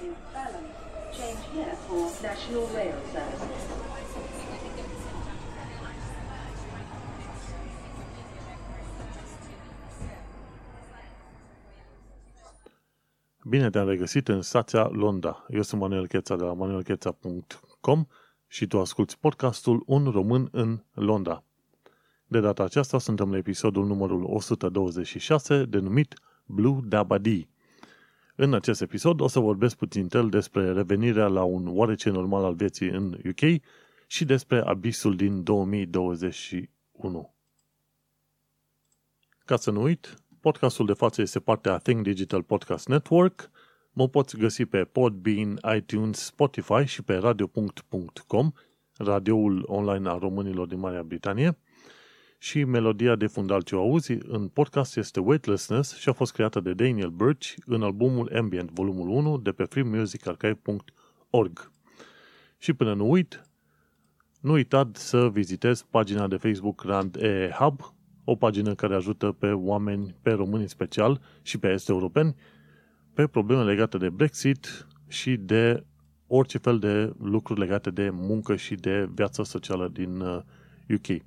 in Balham. Change here for National Rail Service. Bine te-am regăsit în stația Londra. Eu sunt Manuel Cheța de la manuelcheța.com și tu asculti podcastul Un român în Londra. De data aceasta suntem la episodul numărul 126 denumit Blue Dabadi. În acest episod o să vorbesc puțin tel despre revenirea la un oarece normal al vieții în UK și despre abisul din 2021. Ca să nu uit, podcastul de față este partea Think Digital Podcast Network. Mă poți găsi pe Podbean, iTunes, Spotify și pe radio.com, radioul online a românilor din Marea Britanie. Și melodia de fundal ce o auzi în podcast este Weightlessness și a fost creată de Daniel Birch în albumul Ambient, volumul 1, de pe freemusicarchive.org. Și până nu uit, nu uita să vizitezi pagina de Facebook Rand E Hub, o pagină care ajută pe oameni, pe români în special și pe este europeni, pe probleme legate de Brexit și de orice fel de lucruri legate de muncă și de viața socială din UK.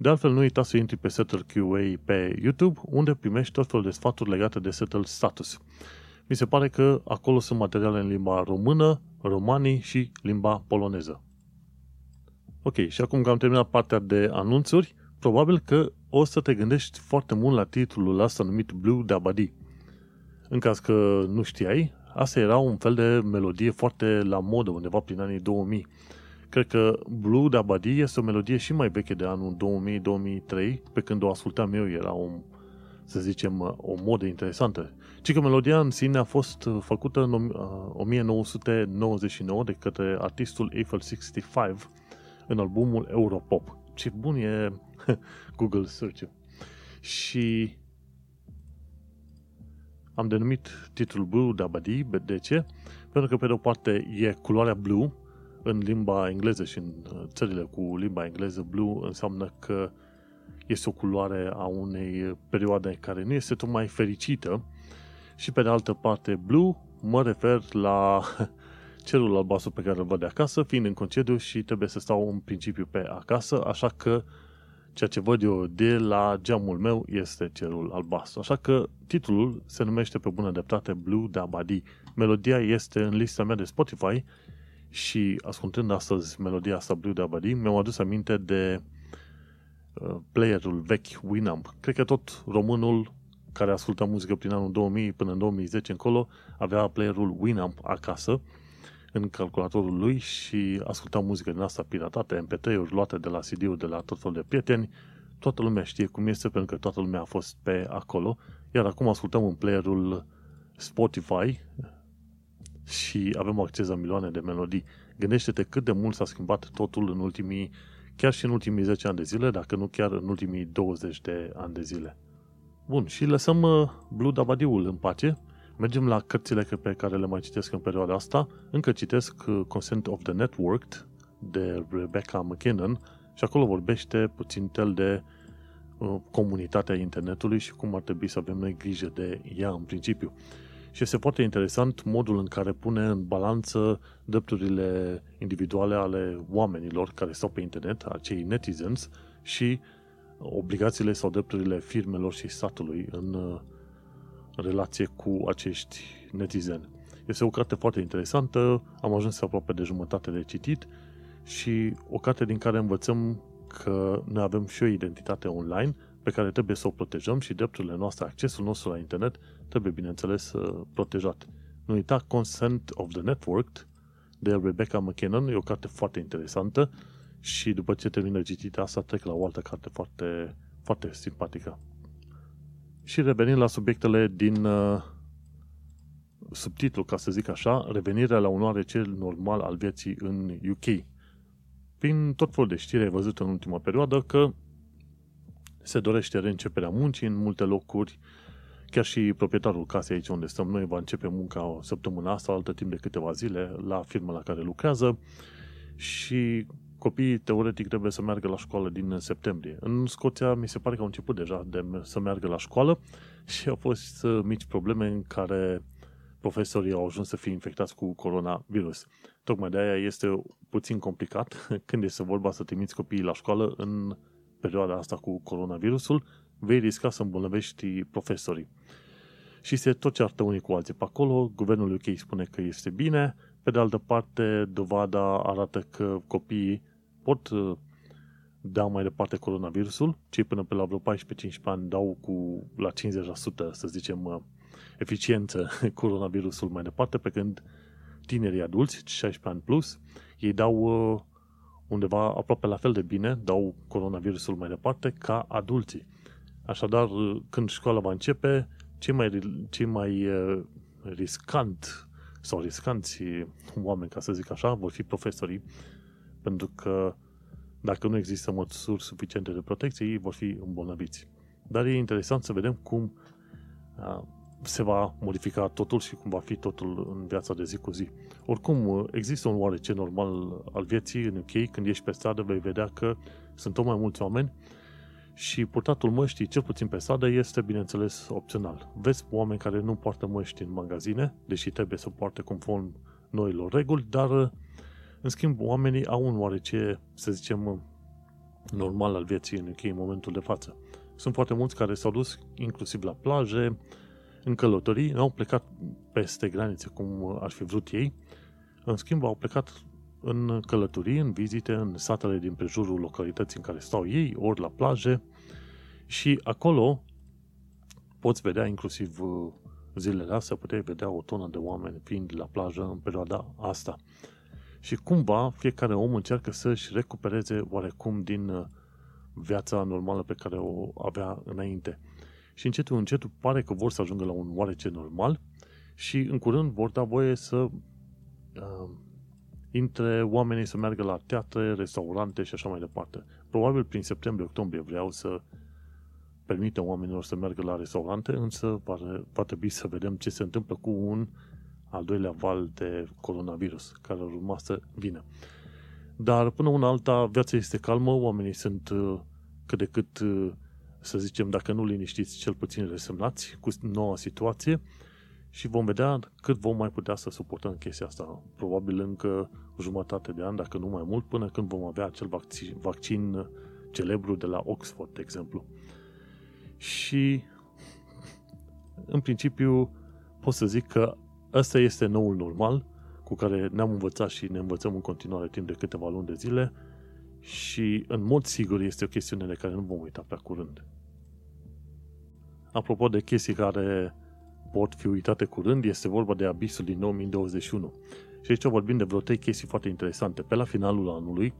Uh, de altfel, nu uita să intri pe Settle QA pe YouTube, unde primești tot felul de sfaturi legate de Settle Status. Mi se pare că acolo sunt materiale în limba română, romanii și limba poloneză. Ok, și acum că am terminat partea de anunțuri, probabil că o să te gândești foarte mult la titlul ăsta numit Blue Dabadi. În caz că nu știai, asta era un fel de melodie foarte la modă undeva prin anii 2000 Cred că Blue Dabadi este o melodie și mai veche de anul 2000-2003, pe când o ascultam eu, era o, să zicem, o modă interesantă. Ci că melodia în sine a fost făcută în 1999 de către artistul Eiffel 65 în albumul Europop. Ce bun e Google search Și am denumit titlul Blue Dabadi, de ce? Pentru că pe de o parte e culoarea blue, în limba engleză și în uh, țările cu limba engleză, blue înseamnă că este o culoare a unei perioade care nu este tocmai fericită și pe de altă parte blue mă refer la cerul albastru pe care îl văd de acasă, fiind în concediu și trebuie să stau în principiu pe acasă, așa că ceea ce văd eu de la geamul meu este cerul albastru. Așa că titlul se numește pe bună dreptate Blue Dabadi. Melodia este în lista mea de Spotify și ascultând astăzi melodia asta Blue Dabadi, mi-am adus aminte de uh, playerul vechi Winamp. Cred că tot românul care asculta muzică prin anul 2000 până în 2010 încolo avea playerul Winamp acasă în calculatorul lui și asculta muzică din asta piratată, MP3-uri luate de la CD-uri de la tot felul de prieteni. Toată lumea știe cum este pentru că toată lumea a fost pe acolo. Iar acum ascultăm în playerul Spotify și avem acces la milioane de melodii. Gândește-te cât de mult s-a schimbat totul în ultimii, chiar și în ultimii 10 ani de zile, dacă nu chiar în ultimii 20 de ani de zile. Bun, și lăsăm uh, Blue Dabadiul în pace. Mergem la cărțile pe care le mai citesc în perioada asta. Încă citesc uh, Consent of the Networked de Rebecca McKinnon și acolo vorbește puțin tel de uh, comunitatea internetului și cum ar trebui să avem noi grijă de ea în principiu. Și este foarte interesant modul în care pune în balanță drepturile individuale ale oamenilor care stau pe internet, acei netizens, și obligațiile sau drepturile firmelor și statului în uh, relație cu acești netizeni. Este o carte foarte interesantă, am ajuns aproape de jumătate de citit și o carte din care învățăm că noi avem și o identitate online pe care trebuie să o protejăm și drepturile noastre, accesul nostru la internet trebuie, bineînțeles, protejat. Nu uita Consent of the Network de Rebecca McKinnon, e o carte foarte interesantă și după ce termină citită asta trec la o altă carte foarte, foarte simpatică. Și revenind la subiectele din uh, subtitlu, ca să zic așa, revenirea la un oarece normal al vieții în UK. Prin tot felul de știri ai văzut în ultima perioadă că se dorește reînceperea muncii în multe locuri, chiar și proprietarul casei aici unde stăm noi va începe munca o săptămână asta, altă timp de câteva zile, la firma la care lucrează și copiii teoretic trebuie să meargă la școală din septembrie. În Scoția mi se pare că au început deja de să meargă la școală și au fost uh, mici probleme în care profesorii au ajuns să fie infectați cu coronavirus. Tocmai de aia este puțin complicat când este vorba să trimiți copiii la școală în perioada asta cu coronavirusul, vei risca să îmbolnăvești profesorii. Și se tot ceartă unii cu alții pe acolo, guvernul UK spune că este bine, pe de altă parte, dovada arată că copiii pot uh, da mai departe coronavirusul, cei până pe la vreo 14-15 ani dau cu la 50%, să zicem, uh, eficiență coronavirusul mai departe, pe când tinerii adulți, 16 ani plus, ei dau uh, undeva aproape la fel de bine, dau coronavirusul mai departe ca adulții. Așadar, când școala va începe, cei mai, cei mai riscant sau riscanți oameni, ca să zic așa, vor fi profesorii, pentru că dacă nu există măsuri suficiente de protecție, ei vor fi îmbolnăviți. Dar e interesant să vedem cum se va modifica totul și cum va fi totul în viața de zi cu zi. Oricum, există un oarece normal al vieții în UK, când ești pe stradă vei vedea că sunt tot mai mulți oameni și purtatul măștii, cel puțin pe stradă, este, bineînțeles, opțional. Vezi oameni care nu poartă măști în magazine, deși trebuie să poarte conform noilor reguli, dar, în schimb, oamenii au un oarece, să zicem, normal al vieții în UK în momentul de față. Sunt foarte mulți care s-au dus inclusiv la plaje, în călătorii, au plecat peste granițe cum ar fi vrut ei, în schimb au plecat în călătorii, în vizite, în satele din prejurul localității în care stau ei, ori la plaje și acolo poți vedea inclusiv uh, zilele astea, puteai vedea o tonă de oameni fiind la plajă în perioada asta. Și cumva fiecare om încearcă să-și recupereze oarecum din uh, viața normală pe care o avea înainte. Și încetul, încetul pare că vor să ajungă la un oarece normal și în curând vor da voie să uh, intre oamenii să meargă la teatre, restaurante și așa mai departe. Probabil prin septembrie-octombrie vreau să permită oamenilor să meargă la restaurante, însă va, va trebui să vedem ce se întâmplă cu un al doilea val de coronavirus care urma să vină. Dar până una alta, viața este calmă, oamenii sunt uh, cât de cât, uh, să zicem, dacă nu liniștiți, cel puțin resemnați cu noua situație și vom vedea cât vom mai putea să suportăm chestia asta. Probabil încă jumătate de an, dacă nu mai mult, până când vom avea acel vaccin, vaccin celebru de la Oxford, de exemplu. Și în principiu pot să zic că ăsta este noul normal cu care ne-am învățat și ne învățăm în continuare timp de câteva luni de zile și în mod sigur este o chestiune de care nu vom uita prea curând. Apropo de chestii care pot fi uitate curând, este vorba de abisul din 2021. Și aici vorbim de vreo trei chestii foarte interesante. Pe la finalul anului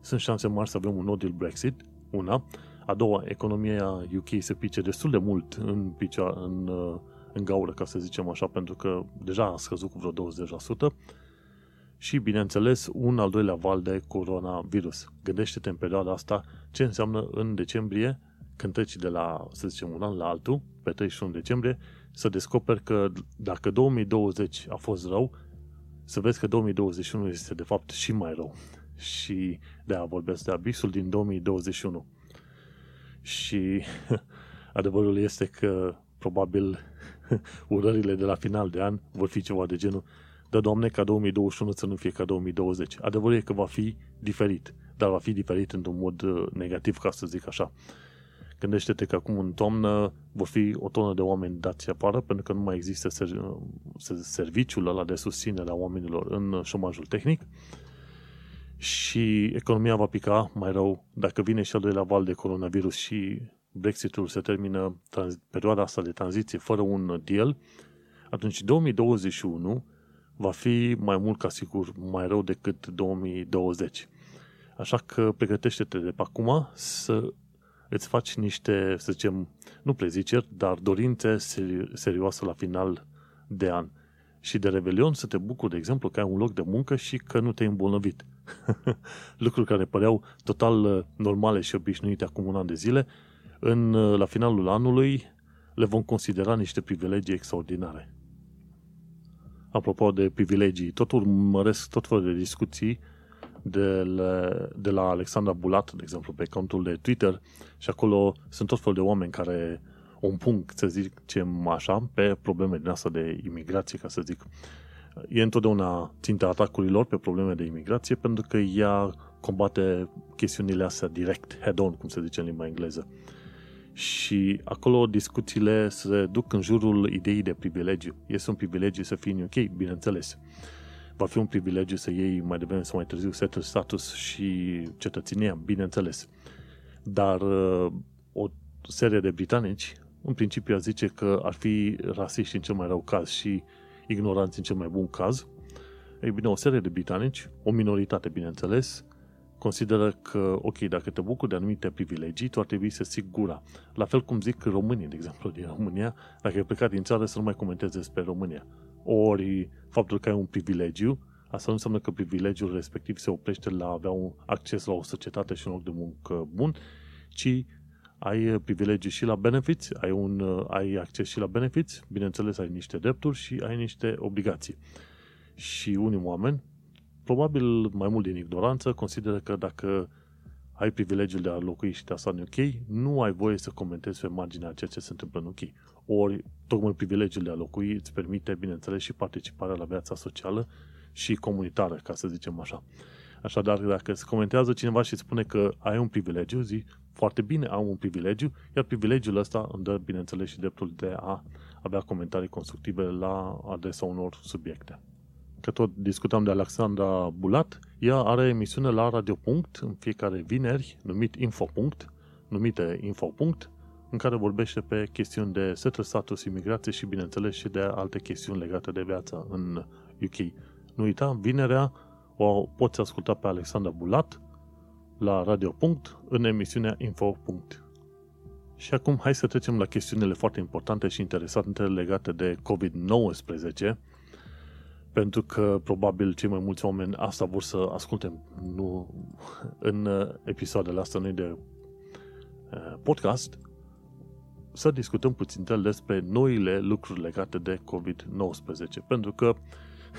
sunt șanse mari să avem un no deal Brexit, una. A doua, economia UK se pice destul de mult în, picea, în, în gaură, ca să zicem așa, pentru că deja a scăzut cu vreo 20%. Și, bineînțeles, un al doilea val de coronavirus. Gândește-te în perioada asta ce înseamnă în decembrie, când treci de la, să zicem, un an la altul, pe 31 decembrie, să descoperi că dacă 2020 a fost rău, să vezi că 2021 este de fapt și mai rău. Și de a vorbesc de abisul din 2021. Și adevărul este că probabil urările de la final de an vor fi ceva de genul Dă, Doamne, ca 2021 să nu fie ca 2020. Adevărul e că va fi diferit, dar va fi diferit într-un mod uh, negativ, ca să zic așa. Gândește-te că acum în toamnă vor fi o tonă de oameni dați afară pentru că nu mai există serviciul ăla de susținere a oamenilor în șomajul tehnic și economia va pica mai rău dacă vine și al doilea val de coronavirus și Brexitul se termină perioada asta de tranziție fără un deal, atunci 2021 va fi mai mult ca sigur mai rău decât 2020. Așa că pregătește-te de pe acum să îți faci niște, să zicem, nu preziceri, dar dorințe seri- serioase la final de an. Și de Revelion să te bucuri, de exemplu, că ai un loc de muncă și că nu te-ai îmbolnăvit. Lucruri care păreau total uh, normale și obișnuite acum un an de zile, în, uh, la finalul anului le vom considera niște privilegii extraordinare. Apropo de privilegii, tot urmăresc tot felul de discuții de la, de la Alexandra Bulat, de exemplu, pe contul de Twitter și acolo sunt tot felul de oameni care un punct, să zicem așa, pe probleme din asta de imigrație, ca să zic. E întotdeauna ținta atacurilor pe probleme de imigrație pentru că ea combate chestiunile astea direct, head-on, cum se zice în limba engleză. Și acolo discuțiile se duc în jurul ideii de privilegiu. Este un privilegiu să fii în UK, bineînțeles. Va fi un privilegiu să iei mai devreme sau mai târziu settled status și cetățenia, bineînțeles. Dar uh, o serie de britanici, în principiu, ar zice că ar fi rasiști în cel mai rău caz și ignoranți în cel mai bun caz. Ei bine, o serie de britanici, o minoritate, bineînțeles, consideră că, ok, dacă te bucuri de anumite privilegii, tu ar trebui să sigura. La fel cum zic românii, de exemplu, din România, dacă ai plecat din țară, să nu mai comentezi despre România. Ori faptul că ai un privilegiu, asta nu înseamnă că privilegiul respectiv se oprește la a avea un acces la o societate și un loc de muncă bun, ci ai privilegiu și la benefits, ai, un, ai acces și la benefits, bineînțeles ai niște drepturi și ai niște obligații. Și unii oameni probabil mai mult din ignoranță, consideră că dacă ai privilegiul de a locui și de a sta în UK, nu ai voie să comentezi pe marginea ceea ce se întâmplă în UK. Ori, tocmai privilegiul de a locui îți permite, bineînțeles, și participarea la viața socială și comunitară, ca să zicem așa. Așadar, dacă se comentează cineva și spune că ai un privilegiu, zi foarte bine, am un privilegiu, iar privilegiul ăsta îmi dă, bineînțeles, și dreptul de a avea comentarii constructive la adresa unor subiecte că tot discutam de Alexandra Bulat, ea are emisiune la Radio Punct în fiecare vineri, numit Infopunct, numite Infopunct, în care vorbește pe chestiuni de setă status, imigrație și, bineînțeles, și de alte chestiuni legate de viața în UK. Nu uita, vinerea o poți asculta pe Alexandra Bulat la Radio Punct în emisiunea Infopunct. Și acum hai să trecem la chestiunile foarte importante și interesante legate de COVID-19, pentru că probabil cei mai mulți oameni asta vor să asculte nu, în uh, episoadele astea noi de uh, podcast, să discutăm puțin despre noile lucruri legate de COVID-19. Pentru că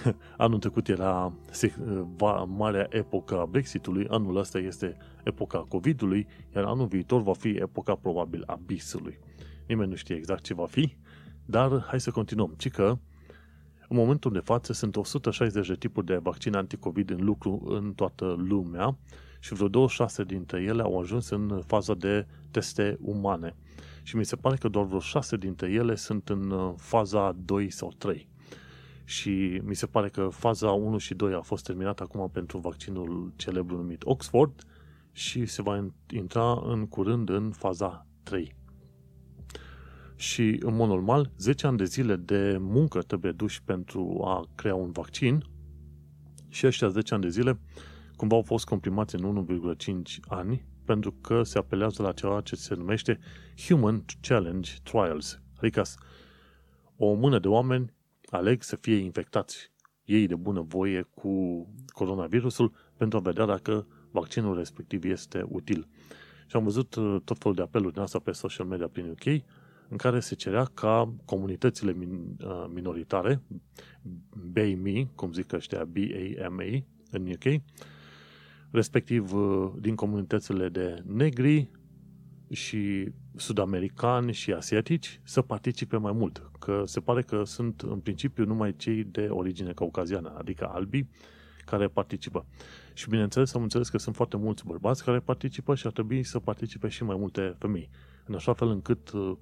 anul trecut era uh, marea epoca a Brexitului, anul ăsta este epoca COVID-ului, iar anul viitor va fi epoca probabil a bisului. Nimeni nu știe exact ce va fi, dar hai să continuăm. Ci că în momentul de față sunt 160 de tipuri de vaccine anticovid în lucru în toată lumea și vreo 26 dintre ele au ajuns în faza de teste umane. Și mi se pare că doar vreo 6 dintre ele sunt în uh, faza 2 sau 3. Și mi se pare că faza 1 și 2 a fost terminată acum pentru vaccinul celebru numit Oxford și se va intra în curând în faza 3 și, în mod normal, 10 ani de zile de muncă trebuie duși pentru a crea un vaccin și ăștia 10 ani de zile cumva au fost comprimați în 1,5 ani pentru că se apelează la ceva ce se numește Human Challenge Trials. Adică o mână de oameni aleg să fie infectați ei de bună voie cu coronavirusul pentru a vedea dacă vaccinul respectiv este util. Și am văzut uh, tot felul de apeluri din asta pe social media prin UK, în care se cerea ca comunitățile min, uh, minoritare, BAME, cum zic ăștia, B-A-M-A în UK, respectiv uh, din comunitățile de negri și sud-americani și asiatici să participe mai mult. Că se pare că sunt în principiu numai cei de origine caucaziană, adică albii, care participă. Și bineînțeles am înțeles că sunt foarte mulți bărbați care participă și ar trebui să participe și mai multe femei. În așa fel încât uh,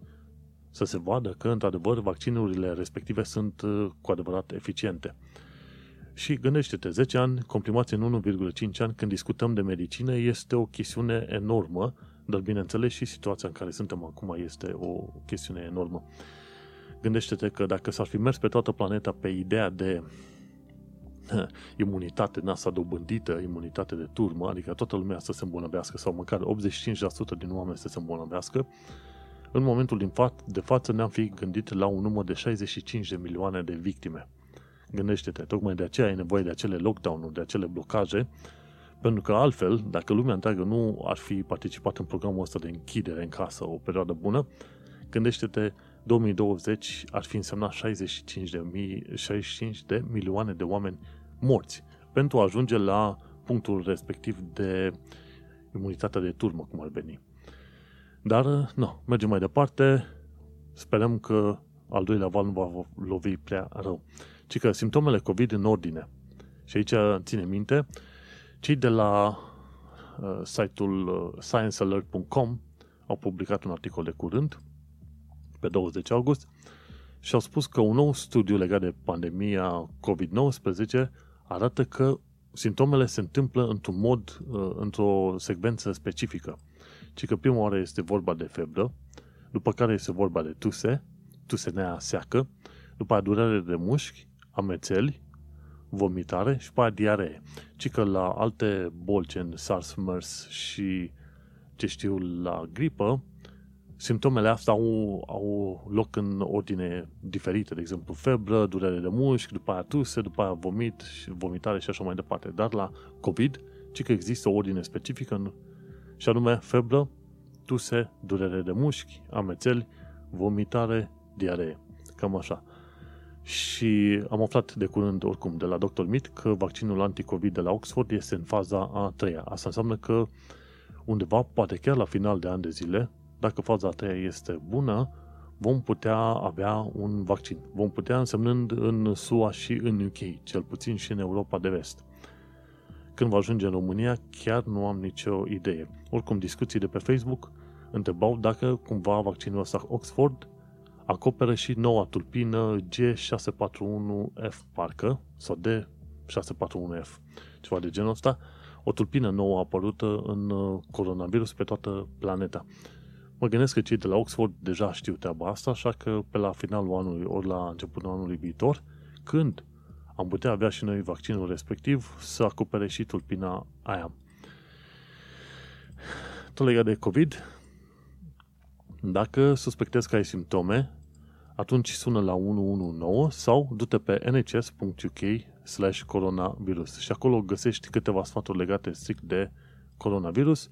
să se vadă că, într-adevăr, vaccinurile respective sunt uh, cu adevărat eficiente. Și gândește-te, 10 ani comprimați în 1,5 ani când discutăm de medicină este o chestiune enormă, dar bineînțeles și situația în care suntem acum este o chestiune enormă. Gândește-te că dacă s-ar fi mers pe toată planeta pe ideea de imunitate din asta dobândită, imunitate de turmă, adică toată lumea să se îmbolnăvească sau măcar 85% din oameni să se îmbolnăvească, în momentul din fa- de față ne-am fi gândit la un număr de 65 de milioane de victime. Gândește-te, tocmai de aceea ai nevoie de acele lockdown-uri, de acele blocaje, pentru că altfel, dacă lumea întreagă nu ar fi participat în programul ăsta de închidere în casă o perioadă bună, gândește-te, 2020 ar fi însemnat 65 de, mii, 65 de milioane de oameni morți pentru a ajunge la punctul respectiv de imunitatea de turmă, cum ar veni. Dar, nu, mergem mai departe. sperăm că al doilea val nu va lovi prea rău. Ci că simptomele COVID în ordine. Și aici ține minte, cei de la uh, site-ul uh, sciencealert.com au publicat un articol de curând, pe 20 august, și au spus că un nou studiu legat de pandemia COVID-19 arată că simptomele se întâmplă într-un mod, uh, într-o secvență specifică. Ci că prima oară este vorba de febră, după care este vorba de tuse, tusenea seacă, după aia durere de mușchi, amețeli, vomitare și după aia diaree. Ci că la alte boli, gen SARS, MERS și ce știu la gripă, simptomele astea au, au loc în ordine diferite, de exemplu febră, durere de mușchi, după aia tuse, după aia vomit, vomitare și așa mai departe. Dar la COVID, ci că există o ordine specifică și anume febră, tuse, durere de mușchi, amețeli, vomitare, diaree. Cam așa. Și am aflat de curând, oricum, de la Dr. Mit că vaccinul anticovid de la Oxford este în faza a treia. Asta înseamnă că undeva, poate chiar la final de ani de zile, dacă faza a treia este bună, vom putea avea un vaccin. Vom putea însemnând în SUA și în UK, cel puțin și în Europa de vest. Când va ajunge în România, chiar nu am nicio idee. Oricum, discuții de pe Facebook întrebau dacă cumva vaccinul ăsta Oxford acoperă și noua tulpină G641F, parcă, sau D641F, ceva de genul ăsta, o tulpină nouă apărută în uh, coronavirus pe toată planeta. Mă gândesc că cei de la Oxford deja știu treaba asta, așa că pe la finalul anului ori la începutul anului viitor, când am putea avea și noi vaccinul respectiv să acopere și tulpina aia. Tot legat de COVID, dacă suspectezi că ai simptome, atunci sună la 119 sau du-te pe nhs.uk slash coronavirus și acolo găsești câteva sfaturi legate strict de coronavirus,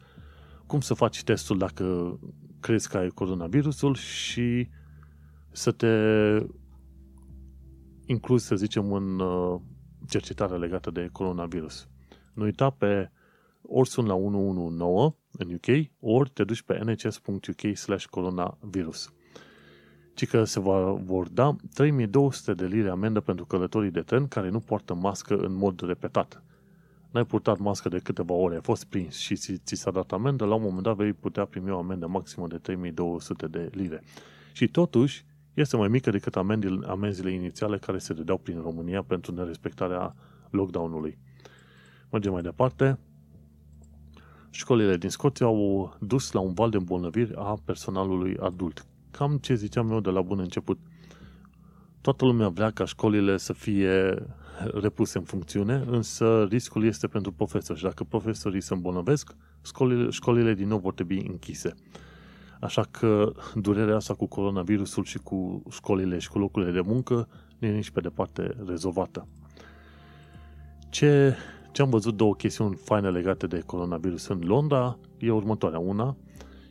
cum să faci testul dacă crezi că ai coronavirusul și să te incluzi, să zicem, în uh, cercetare legată de coronavirus. Nu uita pe ori sun la 119 în UK, ori te duci pe nhs.uk slash coronavirus. Ci că se va, vor da 3200 de lire amendă pentru călătorii de tren care nu poartă mască în mod repetat. N-ai purtat mască de câteva ore, ai fost prins și ți, ți s-a dat amendă, la un moment dat vei putea primi o amendă maximă de 3200 de lire. Și totuși, este mai mică decât amendile, amenziile inițiale care se dădeau prin România pentru nerespectarea lockdown-ului. Mergem mai departe. Școlile din Scoția au dus la un val de îmbolnăviri a personalului adult. Cam ce ziceam eu de la bun început. Toată lumea vrea ca școlile să fie repuse în funcțiune, însă riscul este pentru profesori. Și dacă profesorii se îmbolnăvesc, școlile, școlile din nou vor trebui închise. Așa că durerea asta cu coronavirusul și cu școlile și cu locurile de muncă nu e nici pe departe rezolvată. Ce, ce am văzut două chestiuni faine legate de coronavirus în Londra e următoarea. Una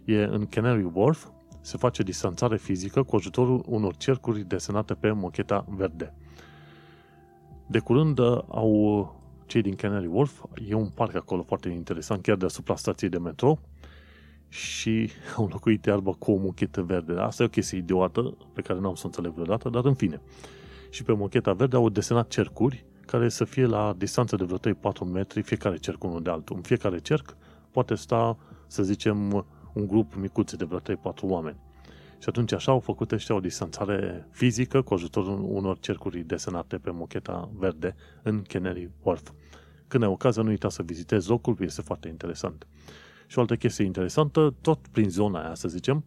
e în Canary Wharf, se face distanțare fizică cu ajutorul unor cercuri desenate pe mocheta verde. De curând uh, au cei din Canary Wharf, e un parc acolo foarte interesant, chiar deasupra stației de metro, și au locuit iarba cu o mochetă verde. Asta e o chestie idiotă pe care n-am să o înțeleg vreodată, dar în fine. Și pe mocheta verde au desenat cercuri care să fie la distanță de vreo 3-4 metri fiecare cerc unul de altul. În fiecare cerc poate sta, să zicem, un grup micuț de vreo 3-4 oameni. Și atunci așa au făcut ăștia o distanțare fizică cu ajutorul unor cercuri desenate pe mocheta verde în Canary Wharf. Când ai ocazia, nu uita să vizitezi locul, este foarte interesant. Și o altă chestie interesantă, tot prin zona aia, să zicem,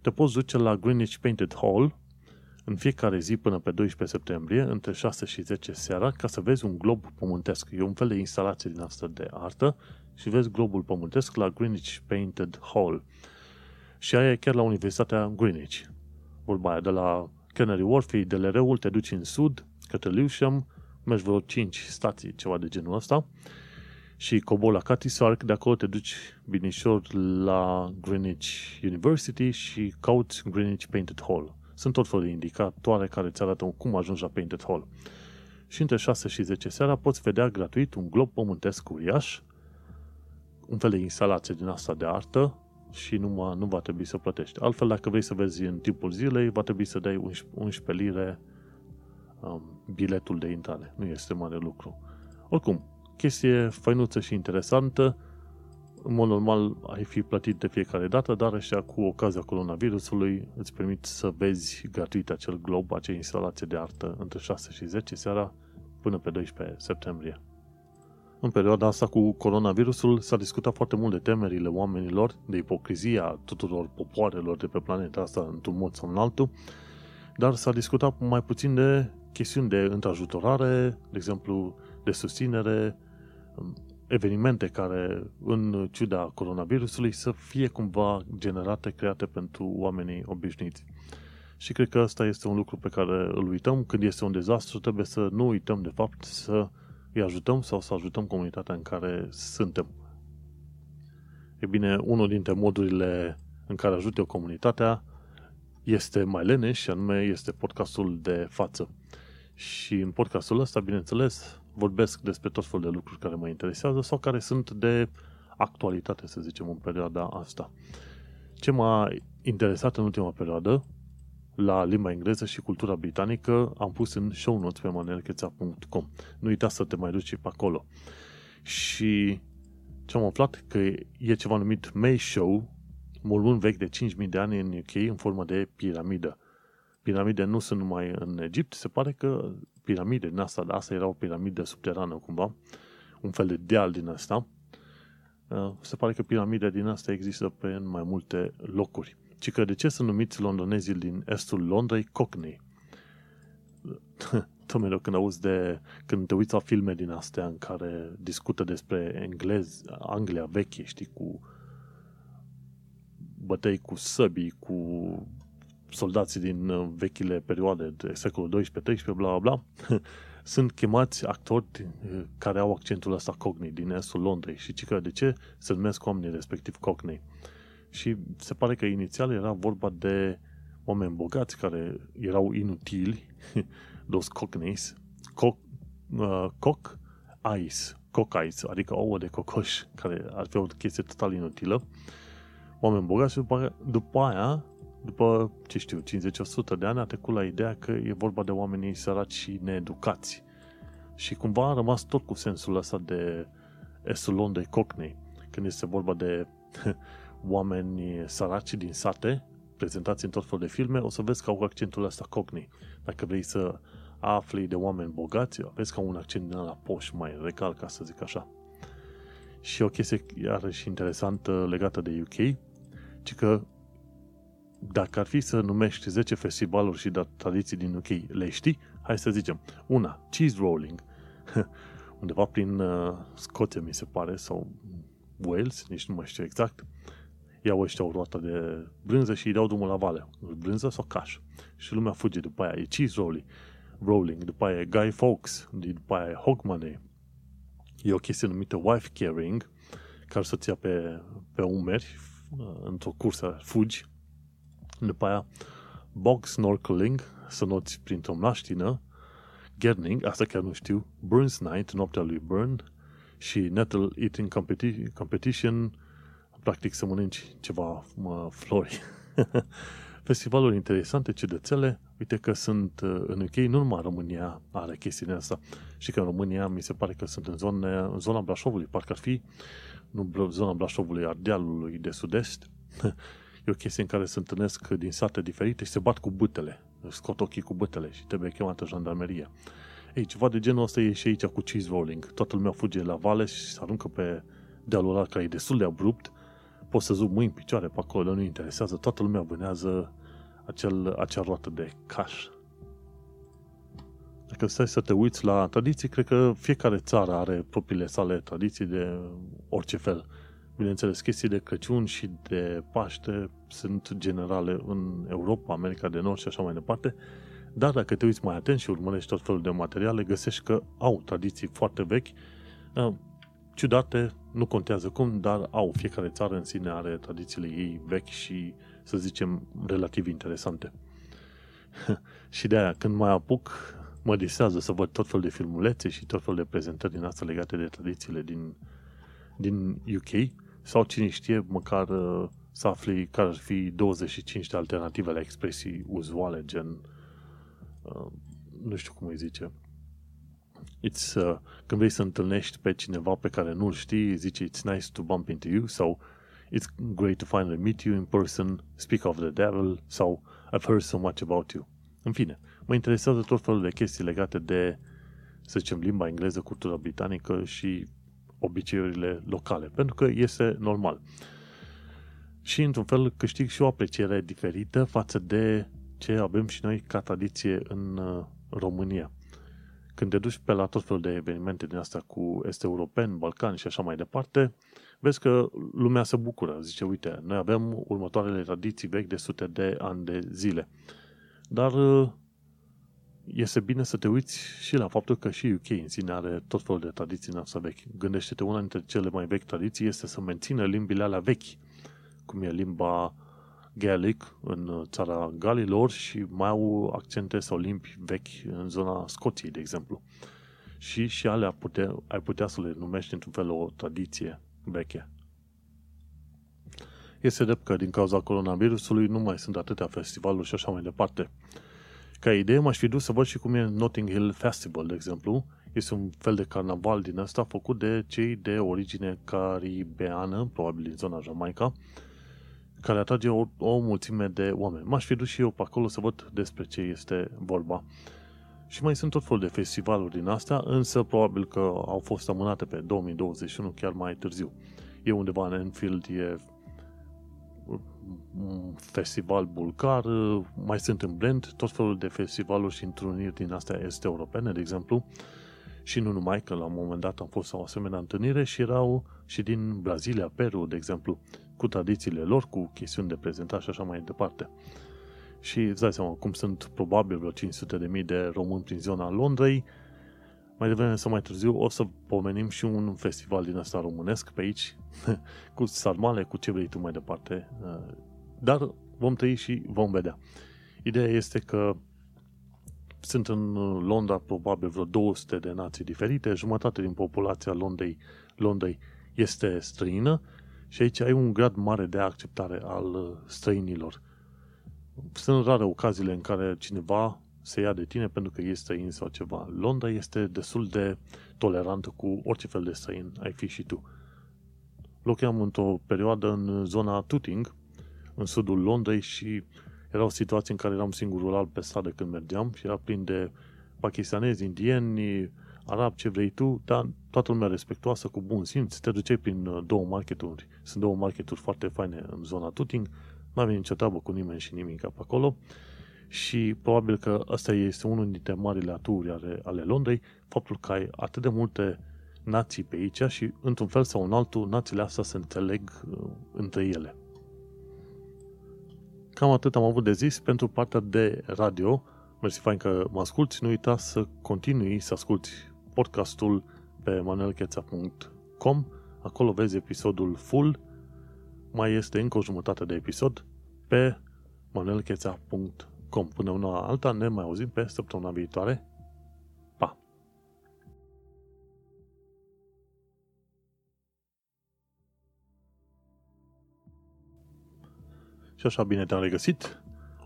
te poți duce la Greenwich Painted Hall în fiecare zi până pe 12 septembrie, între 6 și 10 seara, ca să vezi un glob pământesc. E un fel de instalație din asta de artă și vezi globul pământesc la Greenwich Painted Hall. Și aia e chiar la Universitatea Greenwich. Vorba aia de la Canary Wharf, de LR-ul, te duci în sud, către Lewisham, mergi vreo 5 stații, ceva de genul ăsta, și cobor la Cathy Sark, de acolo te duci binișor la Greenwich University și cauți Greenwich Painted Hall. Sunt tot felul de indicatoare care îți arată cum ajungi la Painted Hall. Și între 6 și 10 seara poți vedea gratuit un glob pământesc uriaș, un fel de instalație din asta de artă, și nu, mă, nu va trebui să plătești. Altfel, dacă vrei să vezi în timpul zilei, va trebui să dai 11 lire um, biletul de intrare. Nu este mare lucru. Oricum, chestie făinuță și interesantă. În mod normal ai fi plătit de fiecare dată, dar ăștia cu ocazia coronavirusului îți permit să vezi gratuit acel glob, acea instalație de artă între 6 și 10 seara până pe 12 septembrie. În perioada asta cu coronavirusul s-a discutat foarte mult de temerile oamenilor, de ipocrizia tuturor popoarelor de pe planeta asta într-un mod sau în altul, dar s-a discutat mai puțin de chestiuni de întrajutorare, de exemplu, de susținere, evenimente care, în ciuda coronavirusului, să fie cumva generate, create pentru oamenii obișnuiți. Și cred că asta este un lucru pe care îl uităm. Când este un dezastru, trebuie să nu uităm, de fapt, să îi ajutăm sau să ajutăm comunitatea în care suntem. E bine, unul dintre modurile în care ajut eu comunitatea este mai leneș și anume este podcastul de față. Și în podcastul ăsta, bineînțeles, vorbesc despre tot felul de lucruri care mă interesează sau care sunt de actualitate, să zicem, în perioada asta. Ce m-a interesat în ultima perioadă la limba engleză și cultura britanică am pus în show notes pe manelcheța.com. Nu uita să te mai duci și pe acolo. Și ce am aflat că e ceva numit May Show, mormânt vechi de 5.000 de ani în UK în formă de piramidă. Piramide nu sunt numai în Egipt, se pare că piramide din asta, dar asta era o piramidă subterană cumva, un fel de deal din asta. Uh, se pare că piramide din asta există pe mai multe locuri ci că de ce sunt numiți londonezii din estul Londrei Cockney? Domnule, când auzi de, când te uiți la filme din astea în care discută despre englez, Anglia veche, știi, cu bătăi cu săbii, cu soldații din uh, vechile perioade de secolul XII-XIII, bla bla bla, sunt chemați actori uh, care au accentul ăsta Cockney din estul Londrei și ci că de ce se numesc oamenii respectiv Cockney? Și se pare că inițial era vorba de oameni bogați care erau inutili, dos cockneys, cock, uh, cock ice, cock ice, adică ouă de cocoș, care ar fi o chestie total inutilă. Oameni bogați și după, după aia, după, ce știu, 50-100 de ani, a trecut la ideea că e vorba de oamenii săraci și needucați. Și cumva a rămas tot cu sensul ăsta de esulon de cockney, când este vorba de oameni săraci din sate, prezentați în tot felul de filme, o să vezi că au accentul ăsta cockney. Dacă vrei să afli de oameni bogați, vezi că au un accent din la poș, mai regal, ca să zic așa. Și o chestie iarăși interesantă legată de UK, ci că dacă ar fi să numești 10 festivaluri și de tradiții din UK, le știi? Hai să zicem. Una, cheese rolling. Undeva prin uh, Scoția, mi se pare, sau Wales, nici nu mai știu exact iau ăștia o roată de brânză și îi dau drumul la vale. Brânză sau caș. Și lumea fuge după aia. E cheese rolling, rolling după aia e Guy Fawkes, după aia e Hogmanay. E o chestie numită wife carrying, care să-ți ia pe, pe umeri într-o cursă, fugi. După aia bog snorkeling, să noți printr-o mlaștină, Gerning, asta chiar nu știu, Burns Night, noaptea lui Burn, și Nettle Eating Competi- Competition, practic să mănânci ceva mă, flori. Festivaluri interesante, ciudățele, uite că sunt uh, în UK, nu numai România are chestiile asta, și că în România mi se pare că sunt în, zone, în zona Brașovului, parcă ar fi, nu zona Brașovului, Ardealului de sud-est, e o chestie în care se întâlnesc din sate diferite și se bat cu bătele, scot ochii cu bătele și trebuie chemată jandarmeria. Ei, ceva de genul ăsta e și aici cu cheese rolling. Toată lumea fuge la vale și se aruncă pe dealul ăla care e destul de abrupt poți să zuc mâini, picioare pe acolo, nu interesează, toată lumea vânează acel, acea roată de caș. Dacă stai să te uiți la tradiții, cred că fiecare țară are propriile sale tradiții de orice fel. Bineînțeles, chestii de Crăciun și de Paște sunt generale în Europa, America de Nord și așa mai departe, dar dacă te uiți mai atent și urmărești tot felul de materiale, găsești că au tradiții foarte vechi, ciudate, nu contează cum, dar au, fiecare țară în sine are tradițiile ei vechi și, să zicem, relativ interesante. și de aia, când mai apuc, mă disează să văd tot fel de filmulețe și tot fel de prezentări din astea legate de tradițiile din, din UK sau cine știe, măcar uh, să afli care ar fi 25 de alternative la expresii uzuale, gen, uh, nu știu cum îi zice, It's, uh, când vrei să întâlnești pe cineva pe care nu-l știi, zice it's nice to bump into you sau it's great to finally meet you in person, speak of the devil sau I've heard so much about you. În fine, mă interesează tot felul de chestii legate de, să zicem, limba engleză, cultura britanică și obiceiurile locale, pentru că este normal. Și, într-un fel, câștig și o apreciere diferită față de ce avem și noi ca tradiție în uh, România. Când te duci pe la tot felul de evenimente din asta cu este europeni, balcani și așa mai departe, vezi că lumea se bucură. Zice, uite, noi avem următoarele tradiții vechi de sute de ani de zile. Dar uh, este bine să te uiți și la faptul că și UK în sine are tot felul de tradiții în asta vechi. Gândește-te, una dintre cele mai vechi tradiții este să mențină limbile alea vechi, cum e limba Gaelic în țara Galilor și mai au accente sau limbi vechi în zona Scoției, de exemplu. Și și alea putea, ai putea să le numești într-un fel o tradiție veche. Este drept că din cauza coronavirusului nu mai sunt atâtea festivaluri și așa mai departe. Ca idee m-aș fi dus să văd și cum e Notting Hill Festival, de exemplu. Este un fel de carnaval din asta făcut de cei de origine caribeană, probabil din zona Jamaica, care atrage o, o mulțime de oameni. M-aș fi dus și eu pe acolo să văd despre ce este vorba. Și mai sunt tot felul de festivaluri din astea, însă probabil că au fost amânate pe 2021, chiar mai târziu. E undeva în Enfield, e un festival bulgar, mai sunt în Blend, tot felul de festivaluri și întruniri din astea este europene, de exemplu, și nu numai, că la un moment dat am fost o asemenea întâlnire și erau și din Brazilia, Peru, de exemplu, cu tradițiile lor, cu chestiuni de prezentat și așa mai departe. Și îți dai seama, cum sunt probabil vreo 500 de mii de români prin zona Londrei, mai devreme sau mai târziu o să pomenim și un festival din ăsta românesc pe aici, cu sarmale, cu ce vrei tu mai departe. Dar vom trăi și vom vedea. Ideea este că sunt în Londra probabil vreo 200 de nații diferite, jumătate din populația Londrei, Londrei este străină și aici ai un grad mare de acceptare al uh, străinilor. Sunt rare ocaziile în care cineva se ia de tine pentru că ești străin sau ceva. Londra este destul de tolerantă cu orice fel de străin ai fi și tu. Locuiam într-o perioadă în zona Tooting, în sudul Londrei și erau situații în care eram singurul alb pe stradă când mergeam și era plin de pakistanezi, indieni, arab, ce vrei tu, dar toată lumea respectuoasă, cu bun simț, te duceai prin uh, două marketuri, sunt două marketuri foarte faine în zona Tuting, nu avem nicio treabă cu nimeni și nimic pe acolo. Și probabil că ăsta este unul dintre marile aturi ale, ale Londrei, faptul că ai atât de multe nații pe aici și, într-un fel sau în altul, națiile astea se înțeleg uh, între ele. Cam atât am avut de zis pentru partea de radio. Mersi fain că mă asculti. Nu uita să continui să asculti podcastul pe manuelcheța.com. Acolo vezi episodul full. Mai este încă o jumătate de episod pe manuelcheța.com. Până una alta ne mai auzim pe săptămâna viitoare. Și așa bine te-am regăsit.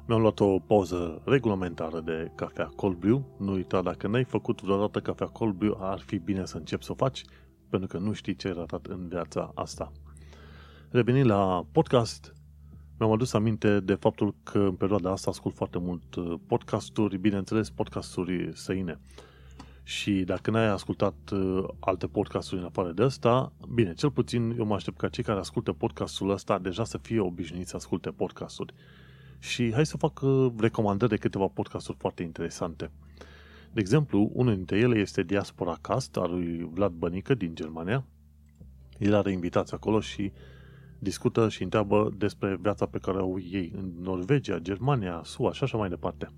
Mi-am luat o pauză regulamentară de cafea cold brew. Nu uita, dacă n-ai făcut vreodată cafea cold brew, ar fi bine să începi să o faci, pentru că nu știi ce ai ratat în viața asta. Revenind la podcast, mi-am adus aminte de faptul că în perioada asta ascult foarte mult uh, podcasturi, bineînțeles podcasturi săine. Și dacă n-ai ascultat uh, alte podcasturi în afară de asta, bine, cel puțin eu mă aștept ca cei care ascultă podcastul ăsta deja să fie obișnuiți să asculte podcasturi. Și hai să fac uh, recomandări de câteva podcasturi foarte interesante. De exemplu, unul dintre ele este Diaspora Cast al lui Vlad Bănică din Germania. El are invitați acolo și discută și întreabă despre viața pe care o ei în Norvegia, Germania, SUA și așa mai departe.